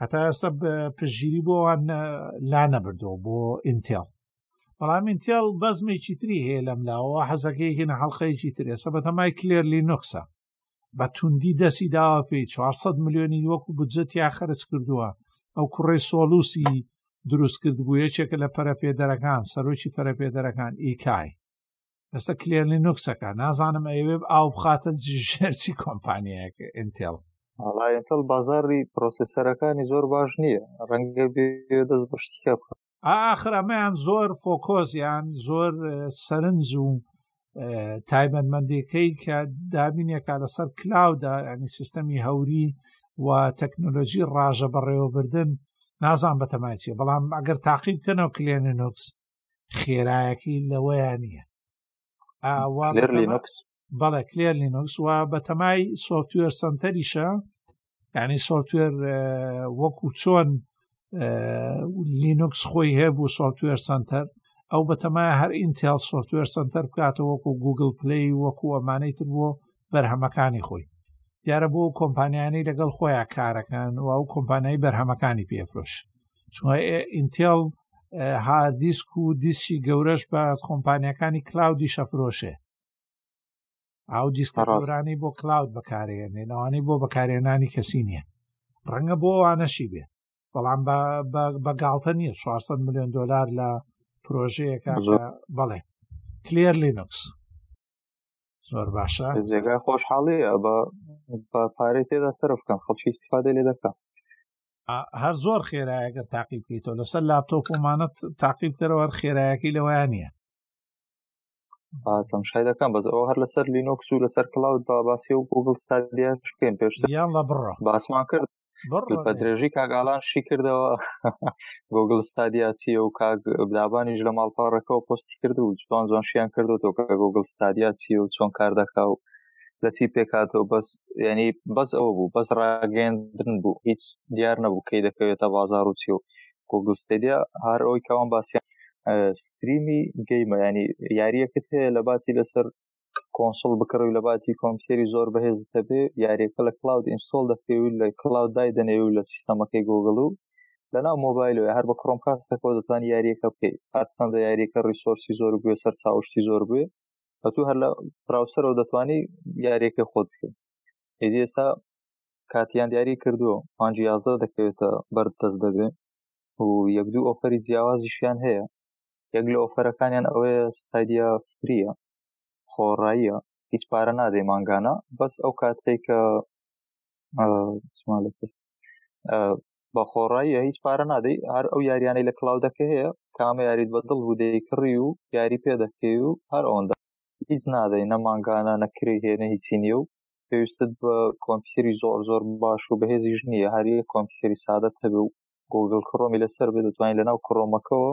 هەتا ئێستا پشگیری بۆ لا نەبردەوە بۆ ئینتێڵ بەڵام ئینتێڵ بەزمێکی تری هەیە لەم لاوە حەزەکەیەکی نەحڵلقەیەکی تر ئێستا بە تەمای کلێر لینوکسە بە توندی دەسی داوا پێی 400 میلیۆنی وەکو بجەتیا خرج کردووە ئەو کوڕی سۆلوسی دروست کردبوو یەکێکە لە پەرەپێدەرەکان سەرۆکی پەرەپێدەرەکان ئیکای ئێستا کلێنی نوکسەکە نازانم ئەوێ ئاو بخاتە ژێرچی کۆمپانیایەکە ئینتێڵ ئەڵایەتەڵ بازاری پرۆسیسەرەکانی زۆر باش نییە ڕەنگە دەست بەشتیکە بخە ئاخر ئەمەیان زۆر فۆکۆزیان زۆر سەرنج و تایبەتمەندەکەی کە دابینێکا لەسەر کلااودا ینی سیستەمی هەوری و تەکنۆلۆژی ڕژە بەڕێوەبردن نازان بەتەمای چیە بەڵام ئەگەر تاقی بکەنەوە کلێنە نوکس خێرایەکی لەوەیان نییە بەڵێ کلێر لینوکس و بەتەمای سۆفتوێر سنتەریشە یعنی سۆفتوێر وەکو چۆن لینوکس خۆی هەبوو سۆفتوێر سنتەر ئەو بەتەمای هەر ئینتێل سۆفتوێر سنتەر بکاتەوە وەکو گوگل پلی وەکو ئەمانەی تر بووە بەرهەمەکانی خۆی دیارە بۆ کۆمپانیانی لەگەڵ خۆیان کارەکەن و ئەو کۆمپانیای بەرهەمەکانی پێفرۆش چون ئینتێڵ هادیسک و دیسکی گەورەش بە کۆمپانیەکانی کلااودی شەفرۆشێ ئاو دیسکڕانی بۆ کلااود بەکارێنێ ناوانەی بۆ بەکارێنانی کەسی نییە ڕەنگە بۆ وانەشی بێ بەڵام بەگاڵتە نییە 400 میلیۆن دلار لە پرۆژەیەەکە بەڵێ کلێر لینوکس زۆر باشە جێگای خۆشحاڵەیە بە پارەی تێدا سەر بکەم خەڵکی استفادە لێ دەکەم هەر زۆر خێراەگەر تاقی بکەیتەوە لەسەر لاپتۆپ ومانەت تاقی بکەرەوە هەر خێراەکەی لەوەیان نییە هاتم شای دەکەم بەس ئەو هەر لەسەر لینۆکس و لەسەر کلااو دا باسی و گوگل ستادیش بکەین پێشتر یان لە بڕە باسمان کرد بەدرێژی کاگالان شی کردەوە گۆگل ستادیا چیە و کاک بدابانیش لە ماڵپارڕەکەەوە پستی کرد و جوان جوان شیان کردوەوە کە گۆگل ستادیا چی و چۆن کار دەکا و لە چی پێکاتەوە بەس ینی بەس ئەوە بوو بەس ڕاگەندن بوو هیچ دیار نەبوو کەی دەکەوێتە بازار و چی و گۆگل ستادیا هەر ئەوی کەوان باسییان ستریمی گەیمە ینی یاریەکەت هەیە لە باتی لەسەر کۆنسڵ بکڕی لە باتی کۆمپیوتەری زۆر بەهێزت هەبێ یاریەکە لە کلااود ئینستۆل دەکەی و لە کلااود دای دەنێ و لە سیستەمەکەی گۆگل و لەناو مۆبایلەوە هەر بە کڕۆم کاستەکە دەتوان یاریەکە بکەیت هەرچەندە یاریەکە ریسۆرسی زۆر بێ سەر چاوشتی زۆر بێ بە تو هەر لە براوسەرەوە دەتوانی یاریەکە خۆت بکەیت ئیدی ئێستا کاتیان دیاری کردووە پانج یازدە دەکەوێتە بەرد دەست دەبێ و یەک دوو ئۆفەری جیاوازیشیان هەیە یەک لە ئۆفەرەکانیان ئەوەیە ستایدیا فریە خۆڕاییە هیچ پارە نادەی مانگانە بەس ئەو کاتەی کە بە خۆڕاییە هیچ پارە نادەی هەر ئەو یاریانەی لە کلااودەکە هەیە کامە یاریت بە دڵ بودەی کڕی و یاری پێ دەکەی و هەر ئەوەندە هیچ نادەی نەمانگانە نەکری هێنە هیچی نیە و پێویستت بە کۆمپیوتری زۆر زۆر باش و بەهێزی ژنیە هەریە کۆمپیوتری سادە هەبێ و گۆگل کڕۆمی لەسەر بێ دەتوانین لەناو کڕۆمەکەەوە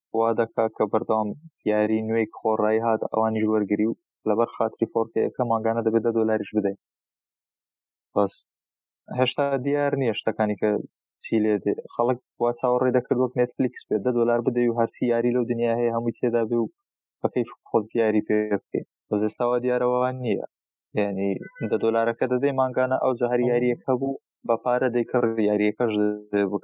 وا دەکا کە بەردەوام یاری نوێی خۆڕایی هات ئەوانیش وەرگری و لەبەر خاتری فۆرکەیەکە ماگانە دەبێت دە دۆلاریش بدەین بەس هێشتا دیار نییە شتەکانی کە چی لێ دێ خەڵک وا چاوەڕێ دەکرد وەک نێتفلیکس بێت دە دۆلار بدەی و هەرسی یاری لەو دنیا هەیە هەمووی تێدا بێ و بەکەی خۆت دیاری پێ بکەین بەزێستاوا دیارەوەوان نییە یعنی دە دۆلارەکە دەدەی ماگانە ئەو جە هەر یاریەکە بوو بە پارە دەیکڕ یاریەکەش بک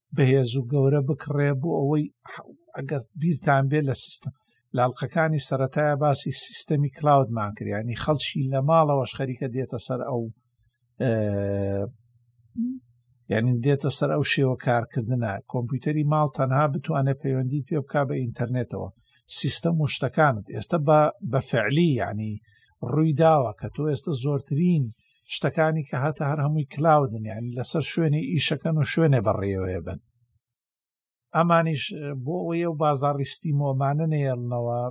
بەهێز و گەورە بکڕێ بۆ ئەوەی ئەگەر بیرتان بێت لە سیستم لاڵقەکانی سەتایە باسی سیستەمی کلااودمان کریانی خەڵکی لە ماڵەوەش خەریکە دێتە سەر ئەو یعنی دێتە سەر ئەو شێوە کارکردە کۆمپیوتەری ماڵ تەنها بتوانێت پەیوەندی پێ بک بە ئینتەرنێتەوە سیستەم و شتەکانت ئێستا بە بەفعلی ینی ڕووی داوە کە تۆ ئێستا زۆرترین شتەکانی کە هاتە هەر هەمووی کلااودن یعنی لەسەر شوێنی ئیشەکەن و شوێنێ بەڕێوەیە بن ئەمانیش بۆ ئەوەیە و بازاڕیستی مۆمانە نێڵنەوە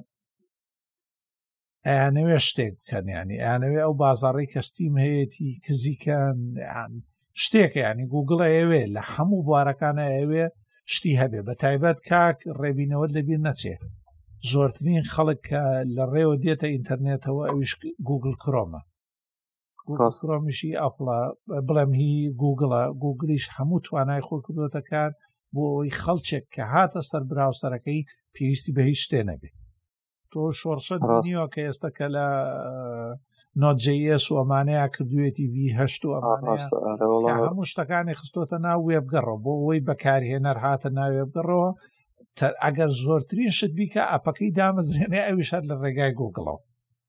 ئەیانەوێ شتێک بکەن ینی ئەیانەوێ ئەو بازاڕی کەستیم هەیەی کزیکەن شتێک ینی گوگڵ ئەوێ لە هەموو بوارەکانە ئەوێ شتی هەبێ بە تایبەت کاک ڕێبینەوە لەبییر نەچێ زۆرترین خەڵک کە لە ڕێوە دێتە ئینتەرنێتەوە ئەویش گوگل کرۆمە ڕاستڕۆمیشی ئەپڵە بڵێم هی گوگڵە گوگلیش هەموو توانای خۆ کردوەتە کار بۆ ئەوی خەڵچێک کە هاتە سەر براوسەرەکەی پێویستی بە هیچ شتێ نەبێت تۆ شۆڕشە نیوە کە ئێستا کە لە نۆجیس و ئەمانەیە کردوێتی وی هەشت و هەموو شتەکانی خستۆتە ناو وێبگەڕەوە بۆ ئەوەی بەکارهێنەر هاتە ناوێبگەڕەوە ئەگەر زۆرترین شت بیکە ئەپەکەی دامەزرێنێ ئەوی شار لە ڕێگای گۆگڵەوە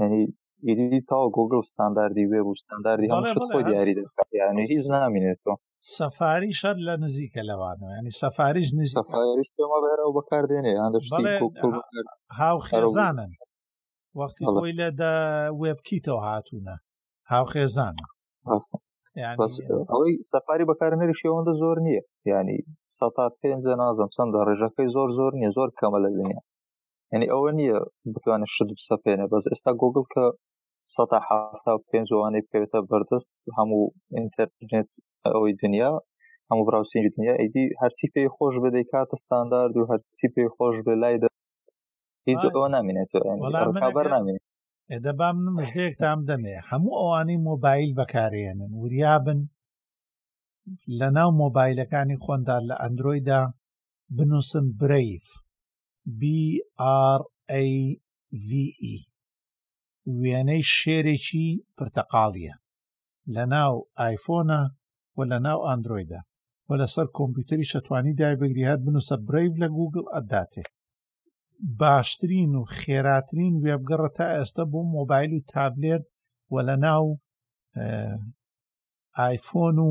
ینی ئیدی تاو گۆگل ستانداردی وێ و ستانداردی هەم خۆ دیاری دەکات یعنی هیچ نامینێتەوە سەفاری شەر لە نزیکە لەوانەوە ینی سەفاریش نزیک سەفاریش پێمە بەرەوە بەکاردێنێ هاو خێزانن وەختی خۆی لە دە وێبکیتەوە هاتوونە هاو خێزانە ئەوەی سەفاری بەکارنەری شێوەندە زۆر نییە ینی سە تا پێنج نازم چەندە ڕێژەکەی زۆر زۆر نییە زۆر کەمە لە دنیا یعنی ئەوە نییە بتوانە شت بسەپێنە بەس ئێستا گۆگل کە سەدا حفتا و پێنج وانەی بکەوێتە بەردەست هەموو ئینتەرنێت ئەوەی دنیا هەموو براوسینگی دنیا ئەیدی هەرچی پێی خۆش بێ دەیکاتە ستاندارد و هەرچی پێی خۆش بێ لای دە هیچ ئەوە نامێنێت ڕکابەر نامێنێت ئێدە با من مژدەیەکتان دەمێ هەموو ئەوانەی مۆبایل بەکارێنن وریابن لە ناو مۆبایلەکانی خۆندا لە ئەندرویدا بنووسن برەیف BRAVE وێنەی شێرێکی پرتەقاڵیە لە ناو ئایفۆنە و لە ناو ئەندرویدە و لەسەر کۆمپیوتەری شەتوانی دای بگری هەر بنووسە برەیڤ لە گوگل ئەداتێ باشترین و خێراترین وێبگەڕە تا ئێستا بۆ مۆبایل و تابلێت و لە ناو ئایفۆن و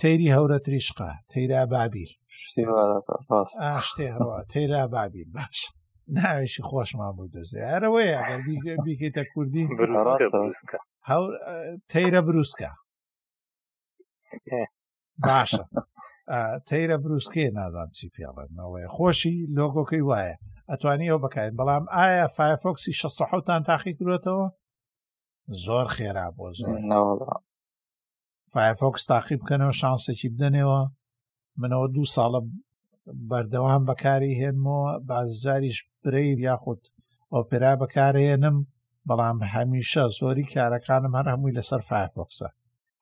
تەیری هەورە تریشقا تەیرا بابیل شتێڕەوە تەیرا بابیل باش ناوێکی خۆشمان بۆ دەزیارەوەی بیکەیتە کوردی تەیرە بروسکە باشە تەیرە بروسکێ نادان چی پێڵێنەوەی خۆشی لۆگۆکەی وایە ئەتوانی ئەو بکەین بەڵام ئایا فایفۆکسی 16تان تاقی کرێتەوە زۆر خێرا بۆ زۆر فایفۆکس تاقی بکەنەوە شانسێکی بدەنەوە منەوە دوو ساڵە بەردەوام بەکاری هێنمەوە بازجاریش برەی یاخود ئۆپێرا بەکارهێنم بەڵام هەمیشە زۆری کارەکانم هەر هەمووی لەسەر فایفۆکسە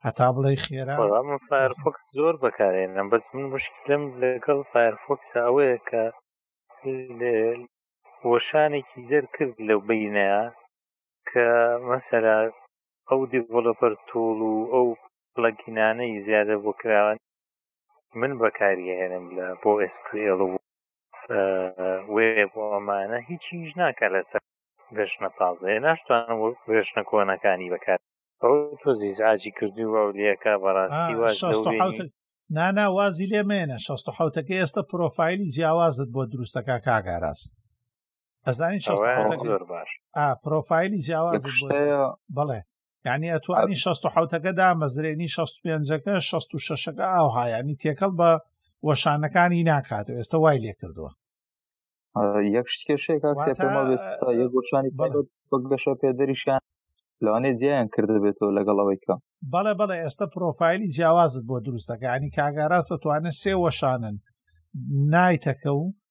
هەتا بڵێ خێرا من فایرفۆکس زۆر بەکارێنم بەس من مشکلم لەگەڵ فایرفۆکسە ئەوەیە کە وەشانێکی دەرکرد لەو بینەیە کە مەسەرە ئەو دیڤۆلۆپەر تۆڵ و ئەو پڵەگینانەی زیادە بۆ کراوان من بەکاریهێنم لە بۆ SQL و وێب و ئەمانە هیچیش ناکە لەسەر گەشتە تازەیە ناشتوانم گەشتە کۆنەکانی بەکار ئەو تۆ زیزعاجی کردو و لەکە بەڕاستی واش نانا وازی لێ مێنە 16 حوتەکە ئێستا پرۆفایلی جیاوازت بۆ دروستەکە کاگاراست ئەزانی پرۆفایلی جیاواز بڵێ یعنی ئەتوانی 16ەکە دامەزرێنی 65ەکە 16ەکە ئاوها ینی تێکەڵ بە وەشانەکانی ناکات و ئێستا وای لێ کردووە یەک شتکێشێکا یەکگوشانی بەگەشە پێدەریشیان لەوانێ جیایان کردبێتەوە لەگەڵ ئەوەی کە بەڵێ بەڵێ ئێستا پرۆفایلی جیاوازت بۆ دروستەکانی کاگاراس دەتوانێت سێ وەشانن نایتەکە و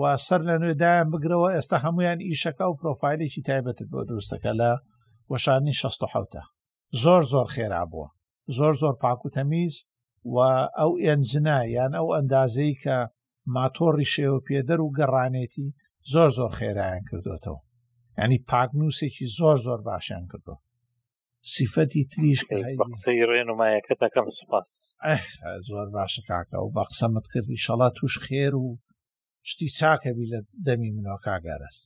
و سەر لە نوێ دایان بگرەوە ئێستا هەمویان ئیشەکە و پرۆفایلێکی تایبەتت بۆ دروستەکە لە وەشانی 16 زۆر زۆر خێرا بووە زۆر زۆر پاک و تەمیز و ئەو ئێنجنا یان ئەو ئەندازەی کە ماتۆڕی شێوە پێدەر و گەڕانێتی زۆر زۆر خێرایان کردوێتەوە ینی پاکنووسێکی زۆر زۆر باشیان کردو سیفەتی تریش قسەی ڕێن و مایەکە دەکەم سوپاس زۆر باشە کاکە و بە قسەمت کردی شەڵا توش خێر و شتی چاکەبی لە دەمی منەوە کاگەرەس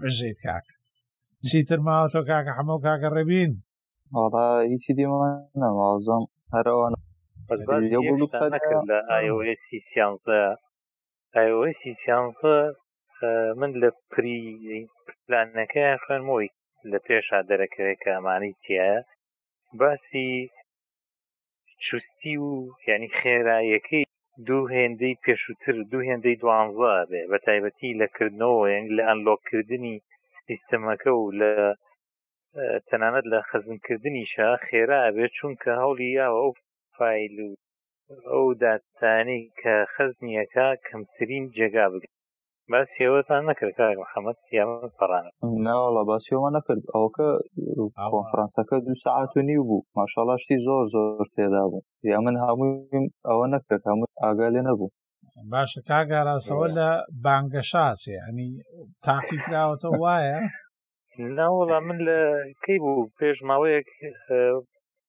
بژیت کاک چیتر ماوە تۆ کاکە حەمە کاکە ڕێبین واڵا هیچی دیمە نەماوزۆم هەرەوە لە ئاسی سیانزە ئاسی سیانزە من لە پری پلانەکەیان خوێنمەوەی لە پێشا دەرەکەوێت کە ئەمانی تایە باسی چستی و ینی خێرایەکەی دوو هێندەی پێشووتر دوو هێندەی دوانزە بێ بە تایبەتی لە کردنەوە یەنگ لە ئەنلۆکردنی سیستەمەکە و لە تەنانەت لە خەزمکردنیشە خێرا بێت چونکە هەوڵی یاوە ئەو فیل و ئەو داتانەی کە خەزنیەکە کەمترین جێگا بگرن باس هێوەتان نەکرد کاک محەممەد یامن پەڕانە ناوەڵە باسیەوە نەکرد ئەوکە کۆنفرانسەکە دو سعات و نیو بوو ماشاڵاشتی زۆر زۆر تێدا بوو یا من هەموو ئەوە نەکرد هەموو ئاگا لێ نەبوو باشە کاگاراسەوە لە بانگەشاچێ ئەنی تاقی کراوەتە وایە ناوەڵا من لە کەی بوو پێش ماوەیەک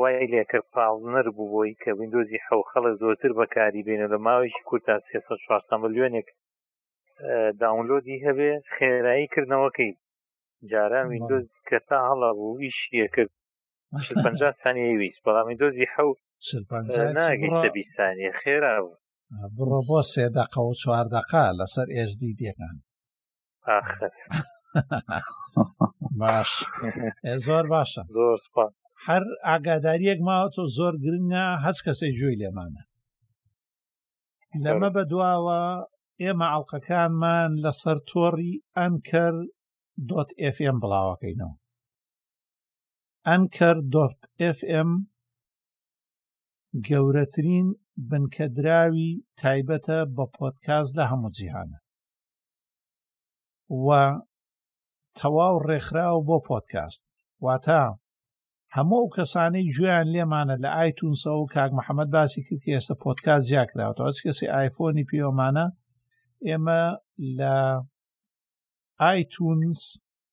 وای لێکرد پاڵنەر بوو بۆی کە ویندۆزی حەو خەڵک زۆرتر بەکاری بینە لە ماوەیەکی کورتا 300 ملیۆنێک داونلۆدی هەبێ خێرایی کردنەوەکەی جاران ویندۆز کە تا هەڵە بوو ئیشیە کرد 50 سانیە ویست بەڵام ویندۆزی حەو بیستانە خێرا بوو بڕۆ بۆ سێدەقە و چواردەقا لەسەر ئێزدی دێکان باش زۆر باشە زۆر سپاس هەر ئاگاداریەک ماوە تۆ زۆر گرنگە هەچ کەسێک جوێی لێمانە لەمە بە دواوە ئێمە ئەڵلقەکانمان لەسەر تۆڕی ئەنکەر دۆت FM بڵاوەکەینەوە ئەنکەر دۆت FM گەورەترین بنکەدراوی تایبەتە بە پۆتکاس لە هەموو جیهانە و تەواو ڕێکخراوە بۆ پۆتکاست واتە هەموو ئەو کەسانەی گوێیان لێمانە لە ئایتونسەوە و کاک محەممەد باسی کرد ئێستا پۆتکاس زیاکراوەوە هەچ کەسی ئایفۆنی پێوەمانە ئێمە لە ئایتونس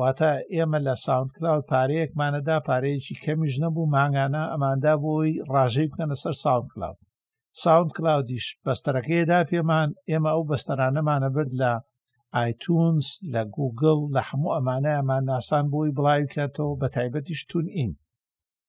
واتە ئێمە لە ساوند کلااود پارەیەکمانەدا پارەیەکی کەمیش نەبوو مانگانە ئەماندا بۆی ڕژەی بکەنە سەر ساوند کلااود ساوند کلااودیش بەستەرەکەیدا پێمان ئێمە ئەو بەستەرانەمانە برد لە ئایتونس لە گوگل لە هەموو ئەمانەیەمان ناسان بۆی بڵاوی کاتەوە بە تایبەتیش تون ئین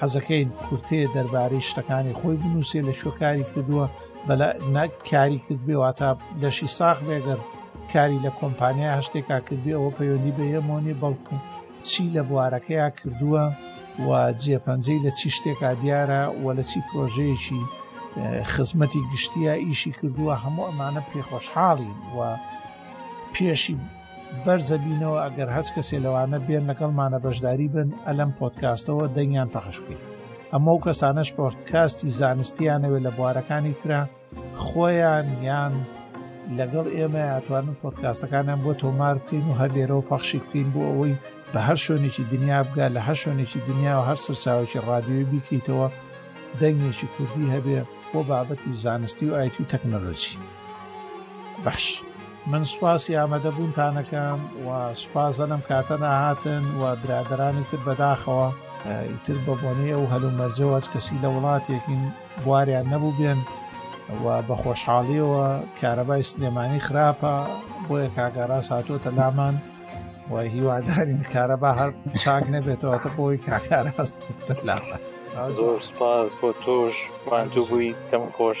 حەزەکەین کورتەیە دەربارەی شتەکانی خۆی بنووسێ لە شوێ کاری کردووە بەلا نەک کاری کرد بێواتە لەشی ساخ بێگەر کاری لە کۆمپانیا هەشتێکا کردێ ئەوە پەیوەندی بە یەمۆنی بەڵکو چی لە بوارەکەیا کردووە و جێپەنجەی لە چی شتێکا دیارە و لە چی پرۆژەیەکی خزمەتی گشتیە ئیشی کردووە هەموو ئەمانە پێخۆشحاڵی و پێشی بەرزە بینەوە ئەگەر هەچ کەسێ لەوانە بێن لەگەڵمانە بەشداری بن ئەلەم پۆتکاستەوە دەنگیان پەخش بکەین ئەمە و کەسانەش پۆتکاستی زانستیانەوێت لە بوارەکانی تررا خۆیان یان لەگەڵ ئێمە ئەتوانن پۆتکاستەکانیان بۆ تۆمار بکەین و هەر لێرەوە پەخشی بکەین بۆ ئەوەی بە هەر شوێنێکی دنیا بگە لە هەر شوێنێکی دنیا و هەر سەرچاوێکی ڕادیۆی بیکەیتەوە دەنگێکی کوردی هەبێ بۆ بابەتی زانستی و ئایتی و تەکنەلۆجی بەش. من سوپاسی ئامەدەبوونتانەکەم و سوپاس دەنم کاتە ناهاتن و برادرانی تر بەداخەوە ئیتر بە بۆنەی ئەو هەلومەرجەوەج کەسی لە وڵاتێکین بواریان نەبوو بێن و بە خۆشحاڵیەوە کارەبای سلێمانی خراپە بۆیە کاگارا ساتۆتە لامان و هیوادارین کارەبا هەر چاک نەبێتەوە تە بۆی کاکاراست لامان زۆر سپاس بۆ تۆش ماندوو بووی تەم خۆش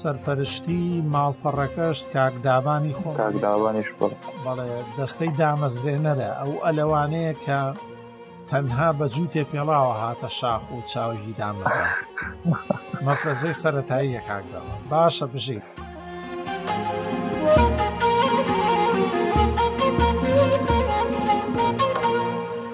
سەرپەرشتی ماڵپەڕەکەشت کاک دابانی خۆ کاک داوانیش بڵێ بەڵێ دەستەی دامەزرێنەرە ئەو ئەلەوانەیە کە تەنها بە جووتێ پێڵاوە هاتە شاخ و چاوی دامەزرا مەفرەزەی سەتایی یەکاکداوە باشە بژیت